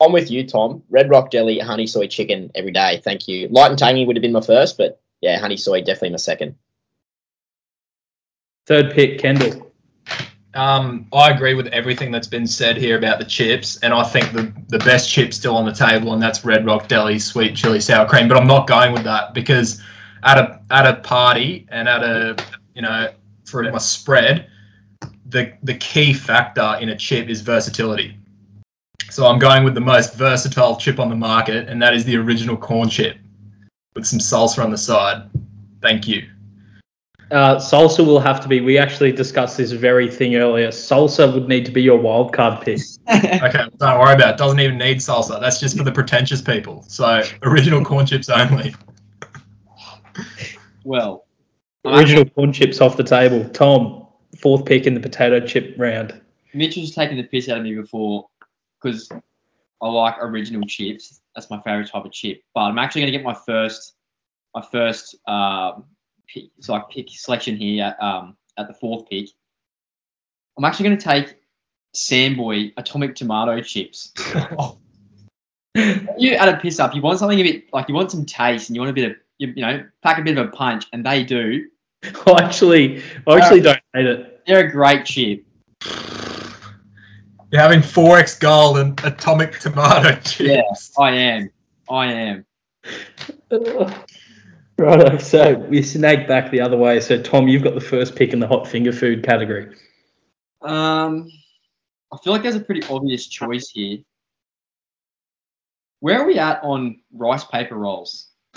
I'm with you, Tom. Red Rock Deli, honey soy chicken every day. Thank you. Light and tangy would have been my first, but yeah, honey soy definitely my second. Third pick, Kendall. Um, I agree with everything that's been said here about the chips, and I think the the best chip still on the table, and that's Red Rock Deli sweet chili sour cream. But I'm not going with that because at a at a party and at a you know for my spread, the the key factor in a chip is versatility. So I'm going with the most versatile chip on the market, and that is the original corn chip with some salsa on the side. Thank you. Uh, salsa will have to be. We actually discussed this very thing earlier. Salsa would need to be your wild card pick. Okay, don't worry about it. Doesn't even need salsa. That's just for the pretentious people. So original corn chips only. well, I'm Original corn chips off the table. Tom, fourth pick in the potato chip round. Mitchell's taken the piss out of me before because I like original chips. That's my favorite type of chip. But I'm actually going to get my first, my first um pick, it's like pick selection here at, um, at the fourth pick. I'm actually going to take Samboy Atomic Tomato Chips. you add a piss up. You want something a bit like you want some taste, and you want a bit of you, you know pack a bit of a punch, and they do. I actually, I actually don't hate it. They're a great chip. You're having 4x gold and atomic tomato chips. Yeah. I am. I am. Righto, so we snake back the other way. So Tom, you've got the first pick in the hot finger food category. Um, I feel like there's a pretty obvious choice here. Where are we at on rice paper rolls?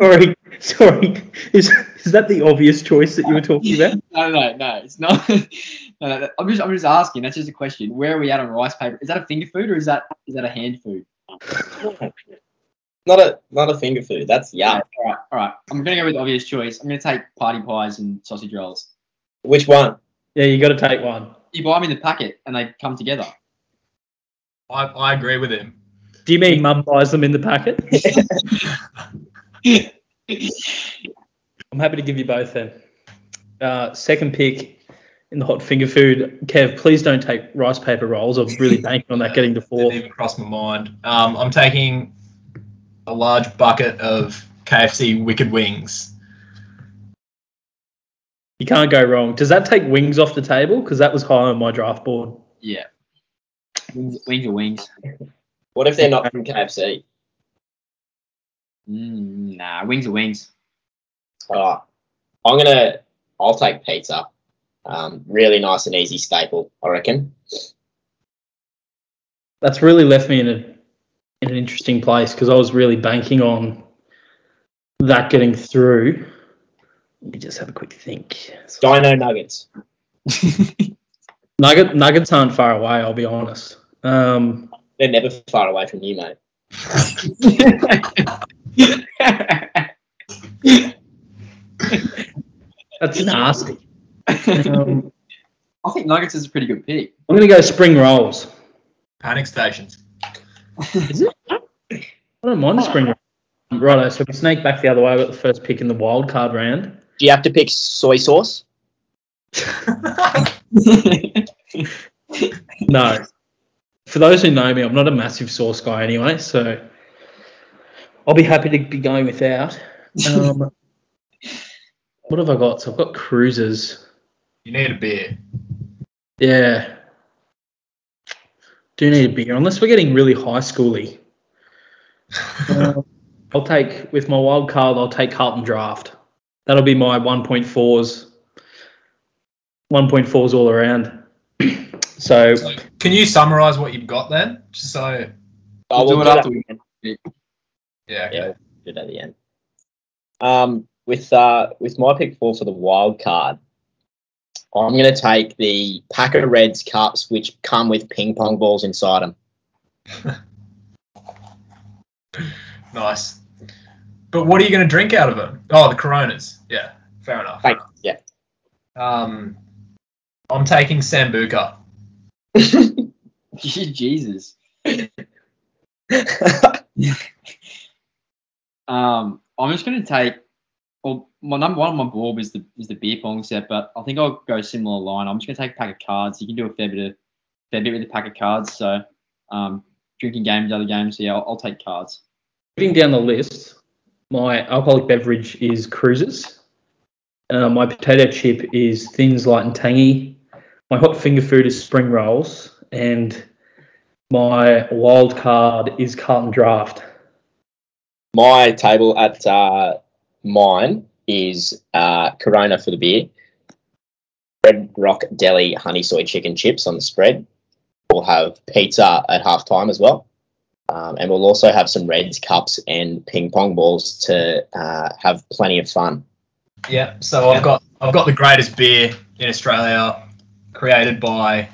Sorry, sorry. Is is that the obvious choice that you were talking about? No, no, no, it's not. no, no, I'm just, I'm just asking. That's just a question. Where are we at on rice paper? Is that a finger food or is that, is that a hand food? Not a not a finger food. That's yum. All right, all right. I'm gonna go with the obvious choice. I'm gonna take party pies and sausage rolls. Which one? Yeah, you got to take one. You buy them in the packet and they come together. I, I agree with him. Do you mean mum buys them in the packet? I'm happy to give you both then. Uh, second pick in the hot finger food. Kev, please don't take rice paper rolls. I'm really banking on that getting to Didn't fourth. even cross my mind. Um, I'm taking a large bucket of KFC Wicked Wings. You can't go wrong. Does that take wings off the table? Because that was high on my draft board. Yeah. Wings, wings are wings. What if they're not from KFC? Mm, nah, wings are wings. Alright. I'm gonna I'll take pizza. Um, really nice and easy staple, I reckon. That's really left me in a in an interesting place because I was really banking on that getting through. Let me just have a quick think. Dino nuggets. Nugget nuggets aren't far away. I'll be honest. Um, They're never far away from you, mate. that's nasty. Um, I think Nuggets is a pretty good pick. I'm gonna go spring rolls. Panic stations. Is it? I don't mind the spring rolls. Righto, so we snake back the other way. I got the first pick in the wild card round. Do you have to pick soy sauce? No. For those who know me, I'm not a massive sauce guy anyway, so I'll be happy to be going without. Um, what have I got? So I've got cruisers. You need a beer. Yeah. Do need a beer, unless we're getting really high schooly. Um, I'll take, with my wild card, I'll take Carlton Draft. That'll be my 1.4s. 1.4s all around. so, So, can you summarize what you've got then? Just so. Oh, We'll we'll do it do after that- we Yeah. Okay. Yeah, we'll do it at the end. Um, with uh, with my pick four for the wild card, I'm going to take the pack of Reds cups, which come with ping pong balls inside them. Nice. But what are you going to drink out of them? Oh, the Coronas. Yeah. Fair enough. Yeah. Um, I'm taking Sambuca. Jesus. Um, I'm just going to take. Well, my number one on my board is the is the beer pong set, but I think I'll go similar line. I'm just going to take a pack of cards. You can do a fair bit of fair bit with a pack of cards. So, um, drinking games, other games. So yeah, I'll, I'll take cards. Moving down the list, my alcoholic beverage is cruisers. Uh, my potato chip is thins, light, and tangy. My hot finger food is spring rolls, and my wild card is Carlton Draft. my table at uh, mine is uh, Corona for the beer, Red Rock Deli honey soy chicken chips on the spread. We'll have pizza at halftime as well. Um, and we'll also have some Reds cups and ping pong balls to uh, have plenty of fun. Yeah. So I've got I've got the greatest beer in Australia, created by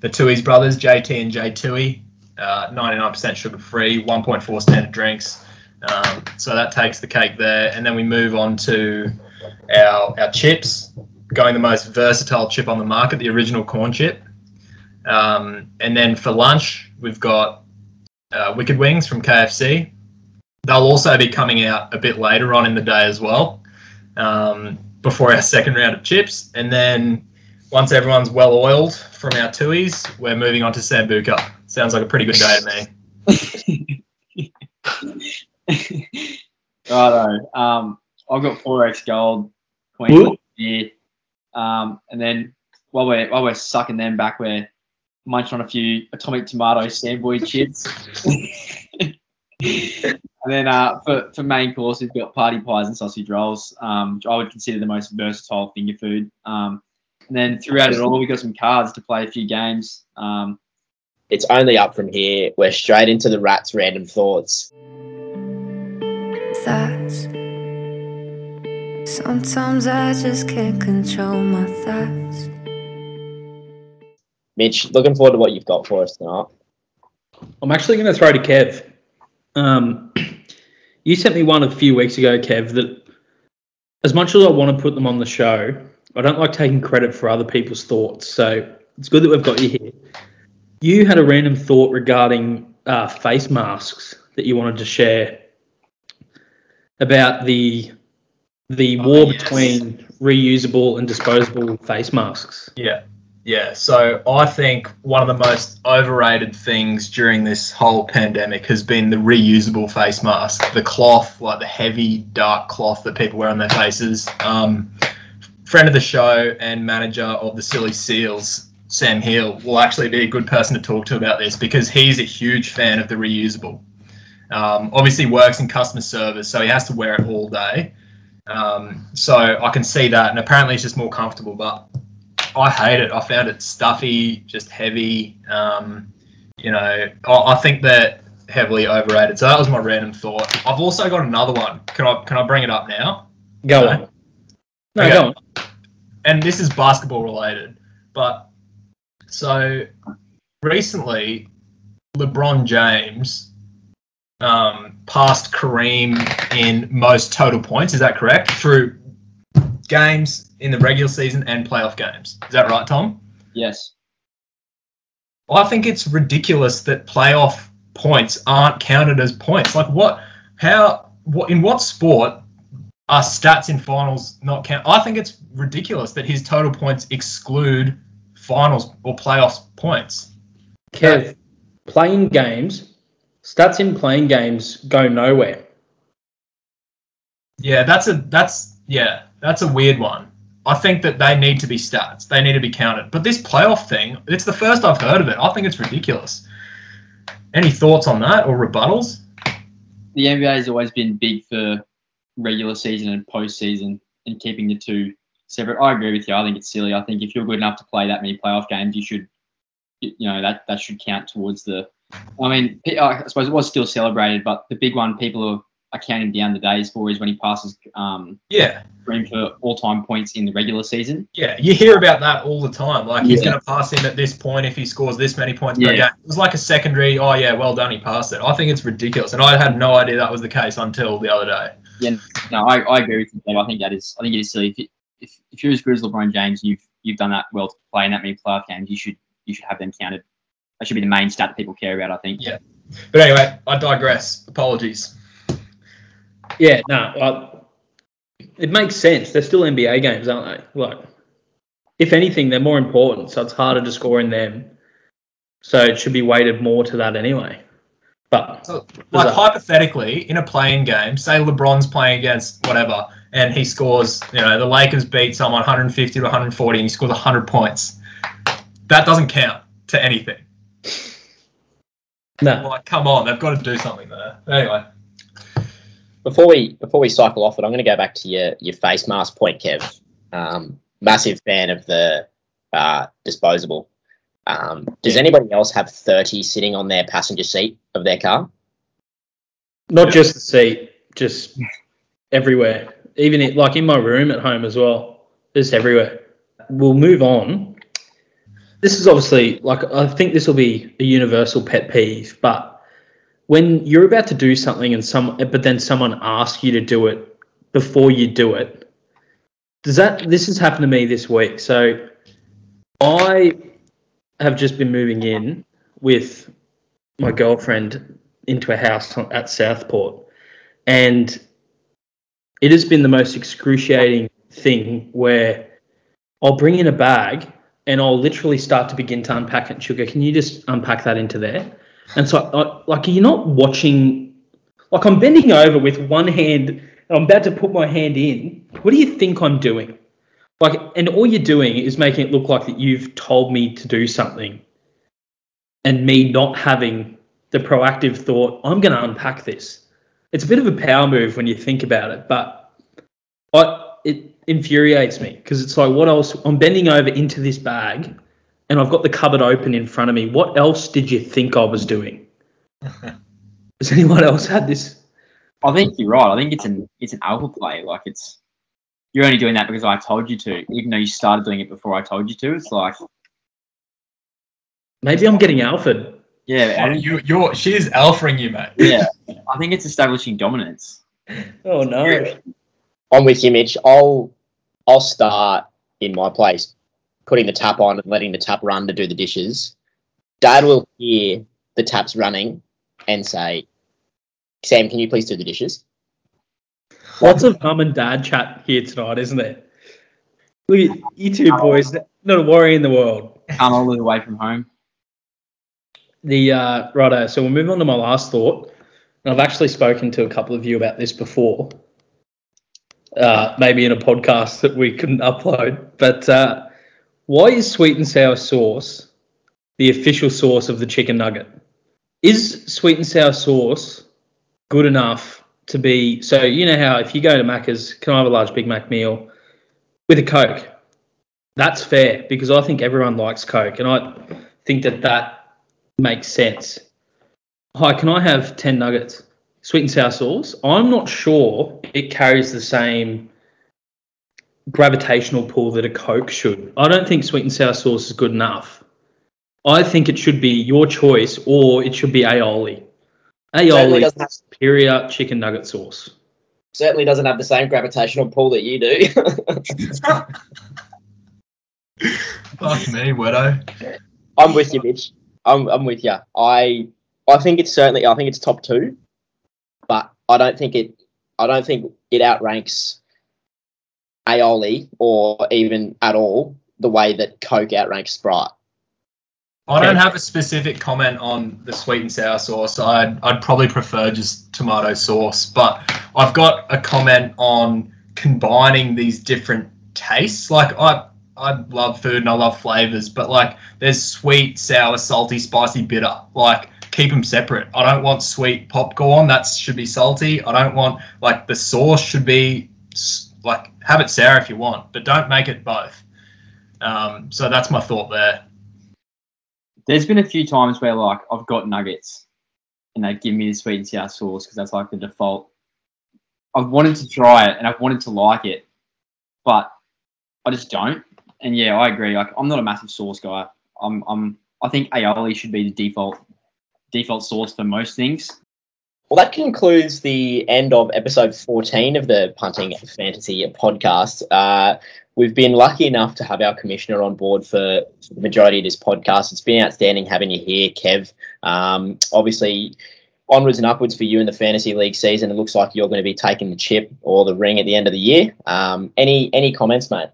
the Tui's brothers, JT and J Tui. Uh, 99% sugar free, 1.4 standard drinks. Um, so that takes the cake there, and then we move on to our our chips, going the most versatile chip on the market, the original corn chip. Um, and then for lunch, we've got uh, Wicked Wings from KFC. They'll also be coming out a bit later on in the day as well. um, before our second round of chips, and then once everyone's well oiled from our tuis, we're moving on to Sambuca. Sounds like a pretty good day to me. Righto. Um, I've got four X gold, Ooh. Queen here, um, and then while we're while we're sucking them back, we're munching on a few atomic tomato sandwich chips. and then uh, for for main course, we've got party pies and sausage rolls. Um, which I would consider the most versatile finger food. Um, and then throughout it all, we've got some cards to play a few games. Um, It's only up from here. We're straight into the rats' random thoughts. thoughts. Sometimes I just can't control my thoughts. Mitch, looking forward to what you've got for us tonight. I'm actually going to throw to Kev. Um, you sent me one a few weeks ago, Kev, that as much as I want to put them on the show, I don't like taking credit for other people's thoughts. So it's good that we've got you here. You had a random thought regarding uh, face masks that you wanted to share about the the Oh, war yes. between reusable and disposable face masks. Yeah. Yeah. So I think one of the most overrated things during this whole pandemic has been the reusable face mask, the cloth, like the heavy, dark cloth that people wear on their faces. Um, friend of the show and manager of the Silly Seals, Sam Hill, will actually be a good person to talk to about this because he's a huge fan of the reusable. Um, obviously, works in customer service, so he has to wear it all day. Um, so I can see that, and apparently it's just more comfortable. But I hate it. I found it stuffy, just heavy. Um, you know, I, I think they're heavily overrated. So that was my random thought. I've also got another one. Can I can I bring it up now? Go Okay. on. No, Okay. go on. and this is basketball related, but so recently, LeBron James um, passed Kareem in most total points. Is that correct? Through games in the regular season and playoff games. Is that right, Tom? yes. I think it's ridiculous that playoff points aren't counted as points. Like what? How? What? In what sport are stats in finals not count? I think it's ridiculous that his total points exclude finals or playoffs points. Kev, play-in games, stats in play-in games go nowhere. Yeah, that's a that's yeah, that's a weird one. I think that they need to be stats. They need to be counted. But this playoff thing, it's the first I've heard of it. I think it's ridiculous. Any thoughts on that or rebuttals? the NBA has always been big for regular season and postseason and keeping the two separate. I agree with you. I think it's silly. I think if you're good enough to play that many playoff games, you should, you know, that that should count towards the. I mean, I suppose it was still celebrated, but the big one people are, are counting down the days for is when he passes um, Yeah. Kareem for all-time points in the regular season. Yeah, you hear about that all the time. Like he's going to pass him at this point if he scores this many points per Yeah. game. It was like a secondary. Oh yeah, well done, he passed it. I think it's ridiculous, and I had no idea that was the case until the other day. Yeah, no, I, I agree with you. I think that is. I think it is silly. If, you, if if you're as good as LeBron James, you've you've done that well to play in that many playoff games. You should you should have them counted. That should be the main stat that people care about. I think. Yeah. But anyway, I digress. Apologies. Yeah, no, I, it makes sense. They're still NBA games, aren't they? Like, if anything, they're more important, so it's harder to score in them. So it should be weighted more to that anyway. But So, like hypothetically, in a play-in game, say LeBron's playing against whatever, and he scores, you know, the Lakers beat someone 150 to 140, and he scores 100 points. That doesn't count to anything. no, Like, come on, they've got to do something there. Anyway, Before we before we cycle off it, I'm going to go back to your your face mask point, Kev. Um, massive fan of the uh, disposable. Um, does anybody else have 30 sitting on their passenger seat of their car? not just the seat, just everywhere. Even it, like in my room at home as well, just everywhere. We'll move on. This is obviously like I think this will be a universal pet peeve, but when you're about to do something and some, but then someone asks you to do it before you do it, does that? This has happened to me this week. So I have just been moving in with my girlfriend into a house at Southport, and it has been the most excruciating thing where I'll bring in a bag and I'll literally start to begin to unpack it. Sugar, can you just unpack that into there? And so, I, like, you're not watching. Like, I'm bending over with one hand and I'm about to put my hand in. What do you think I'm doing? Like, and all you're doing is making it look like that you've told me to do something, and me not having the proactive thought, I'm going to unpack this. It's a bit of a power move when you think about it, but I, it infuriates me because it's like, what else? I'm bending over into this bag and I've got the cupboard open in front of me. What else did you think I was doing? Has anyone else had this? I think you're right. I think it's an it's an alpha play. Like it's you're only doing that because I told you to, even though you started doing it before I told you to. It's like Maybe I'm getting alpha. yeah, I Oh, you, you're she is alphaing you, mate. yeah. I think it's establishing dominance. Oh no. I'm with you, Mitch. I'll I'll start in my place, putting the tap on and letting the tap run to do the dishes. Dad will hear the taps running and say, "Sam, can you please do the dishes?" Lots of mum and dad chat here tonight, isn't it? Look at you two boys, not a worry in the world. Can't all live away from home. The uh, righto, so we'll move on to my last thought. And I've actually spoken to a couple of you about this before, uh, maybe in a podcast that we couldn't upload. But uh, why is sweet and sour sauce the official sauce of the chicken nugget? Is sweet and sour sauce good enough to be? So you know how if you go to Macca's, can I have a large Big Mac meal with a Coke? That's fair because I think everyone likes Coke, and I think that that makes sense. Hi, can I have 10 nuggets? Sweet and sour sauce? I'm not sure it carries the same gravitational pull that a Coke should. I don't think sweet and sour sauce is good enough. I think it should be your choice or it should be aioli. Aioli doesn't have, superior chicken nugget sauce. certainly doesn't have the same gravitational pull that you do. Fuck me, widow. I'm with you, bitch. I'm I'm with you. I I think it's certainly I think it's top two, but I don't think it I don't think it outranks aioli or even at all the way that Coke outranks Sprite. I don't have a specific comment on the sweet and sour sauce. I'd, I'd probably prefer just tomato sauce, but I've got a comment on combining these different tastes. Like I, I love food and I love flavors, but like there's sweet, sour, salty, spicy, bitter. Like keep them separate. I don't want sweet popcorn. That should be salty. I don't want like the sauce should be like have it sour if you want, but don't make it both. Um, so that's my thought there. There's been a few times where like I've got nuggets and they give me the sweet and sour sauce because that's like the default. I've wanted to try it and I've wanted to like it, but I just don't. And yeah, I agree. Like I'm not a massive sauce guy. I'm I'm I think aioli should be the default default sauce for most things. Well, that concludes the end of episode 14 of the Punting Fantasy podcast. Uh, we've been lucky enough to have our commissioner on board for, the majority of this podcast. It's been outstanding having you here, Kev. Um, obviously, onwards and upwards for you in the fantasy league season. It looks like you're going to be taking the chip or the ring at the end of the year. Um, any any comments, mate?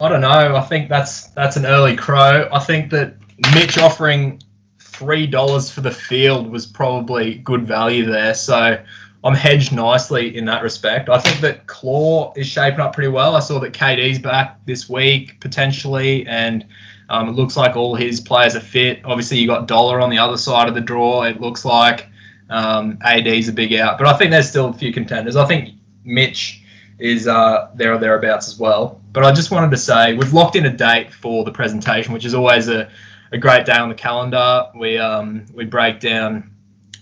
I don't know. I think that's that's an early crow. I think that Mitch offering three dollars for the field was probably good value there. So I'm hedged nicely in that respect. I think that Claw is shaping up pretty well. I saw that KD's back this week potentially, and um, it looks like all his players are fit. Obviously, you got Dollar on the other side of the draw. It looks like um, AD's a big out, but I think there's still a few contenders. I think Mitch is uh, there or thereabouts as well. But I just wanted to say we've locked in a date for the presentation, which is always a, a great day on the calendar. We um, we break down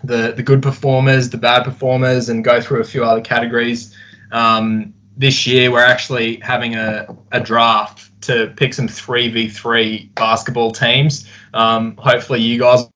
the the good performers, the bad performers, and go through a few other categories. Um, this year we're actually having a, a draft to pick some three v three basketball teams. Um, hopefully you guys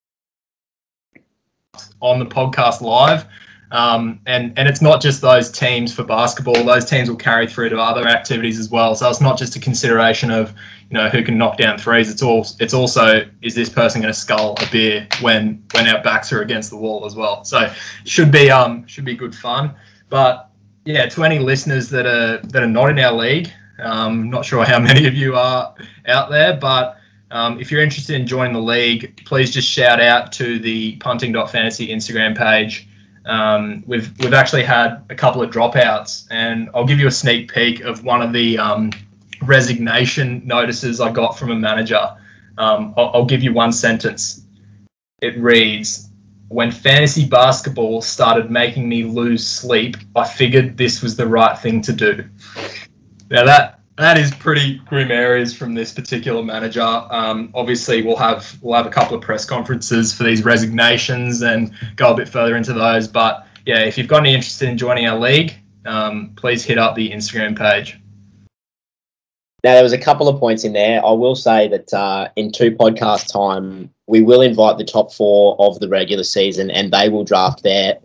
on the podcast live. Um, and and it's not just those teams for basketball; those teams will carry through to other activities as well. So it's not just a consideration of you know who can knock down threes. It's all it's also is this person going to skull a beer when when our backs are against the wall as well. So should be um should be good fun. But yeah, to any listeners that are that are not in our league, um, not sure how many of you are out there, but um, if you're interested in joining the league, please just shout out to the punting.fantasy Instagram page. Um, we've we've actually had a couple of dropouts, and I'll give you a sneak peek of one of the um, resignation notices I got from a manager. Um, I'll, I'll give you one sentence. It reads, "When fantasy basketball started making me lose sleep, I figured this was the right thing to do." Now that that is pretty grim areas from this particular manager. Um, obviously, we'll have we'll have a couple of press conferences for these resignations and go a bit further into those. But yeah, if you've got any interest in joining our league, um, please hit up the Instagram page. Now, there was a couple of points in there. I will say that uh, in two podcast time, we will invite the top four of the regular season, and they will draft their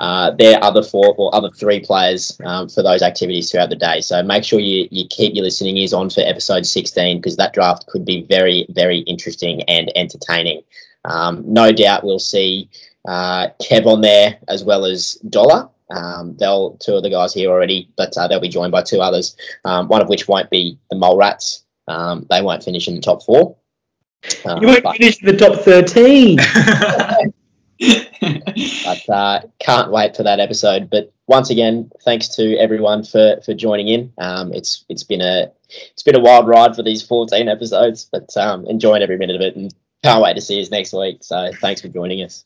uh, their other four or other three players um, for those activities throughout the day. So make sure you, you keep your listening ears on for episode 16 because that draft could be very, very interesting and entertaining. Um, no doubt we'll see uh, Kev on there as well as Dollar. Um, they'll two of the guys here already, but uh, they'll be joined by two others. Um, one of which won't be the Mole Rats. Um, they won't finish in the top four. Uh, You won't but- finish the top 13. but uh, can't wait for that episode. But once again, thanks to everyone for for joining in. Um, it's it's been a it's been a wild ride for these 14 episodes, but um, enjoying every minute of it, and can't wait to see us next week. So thanks for joining us.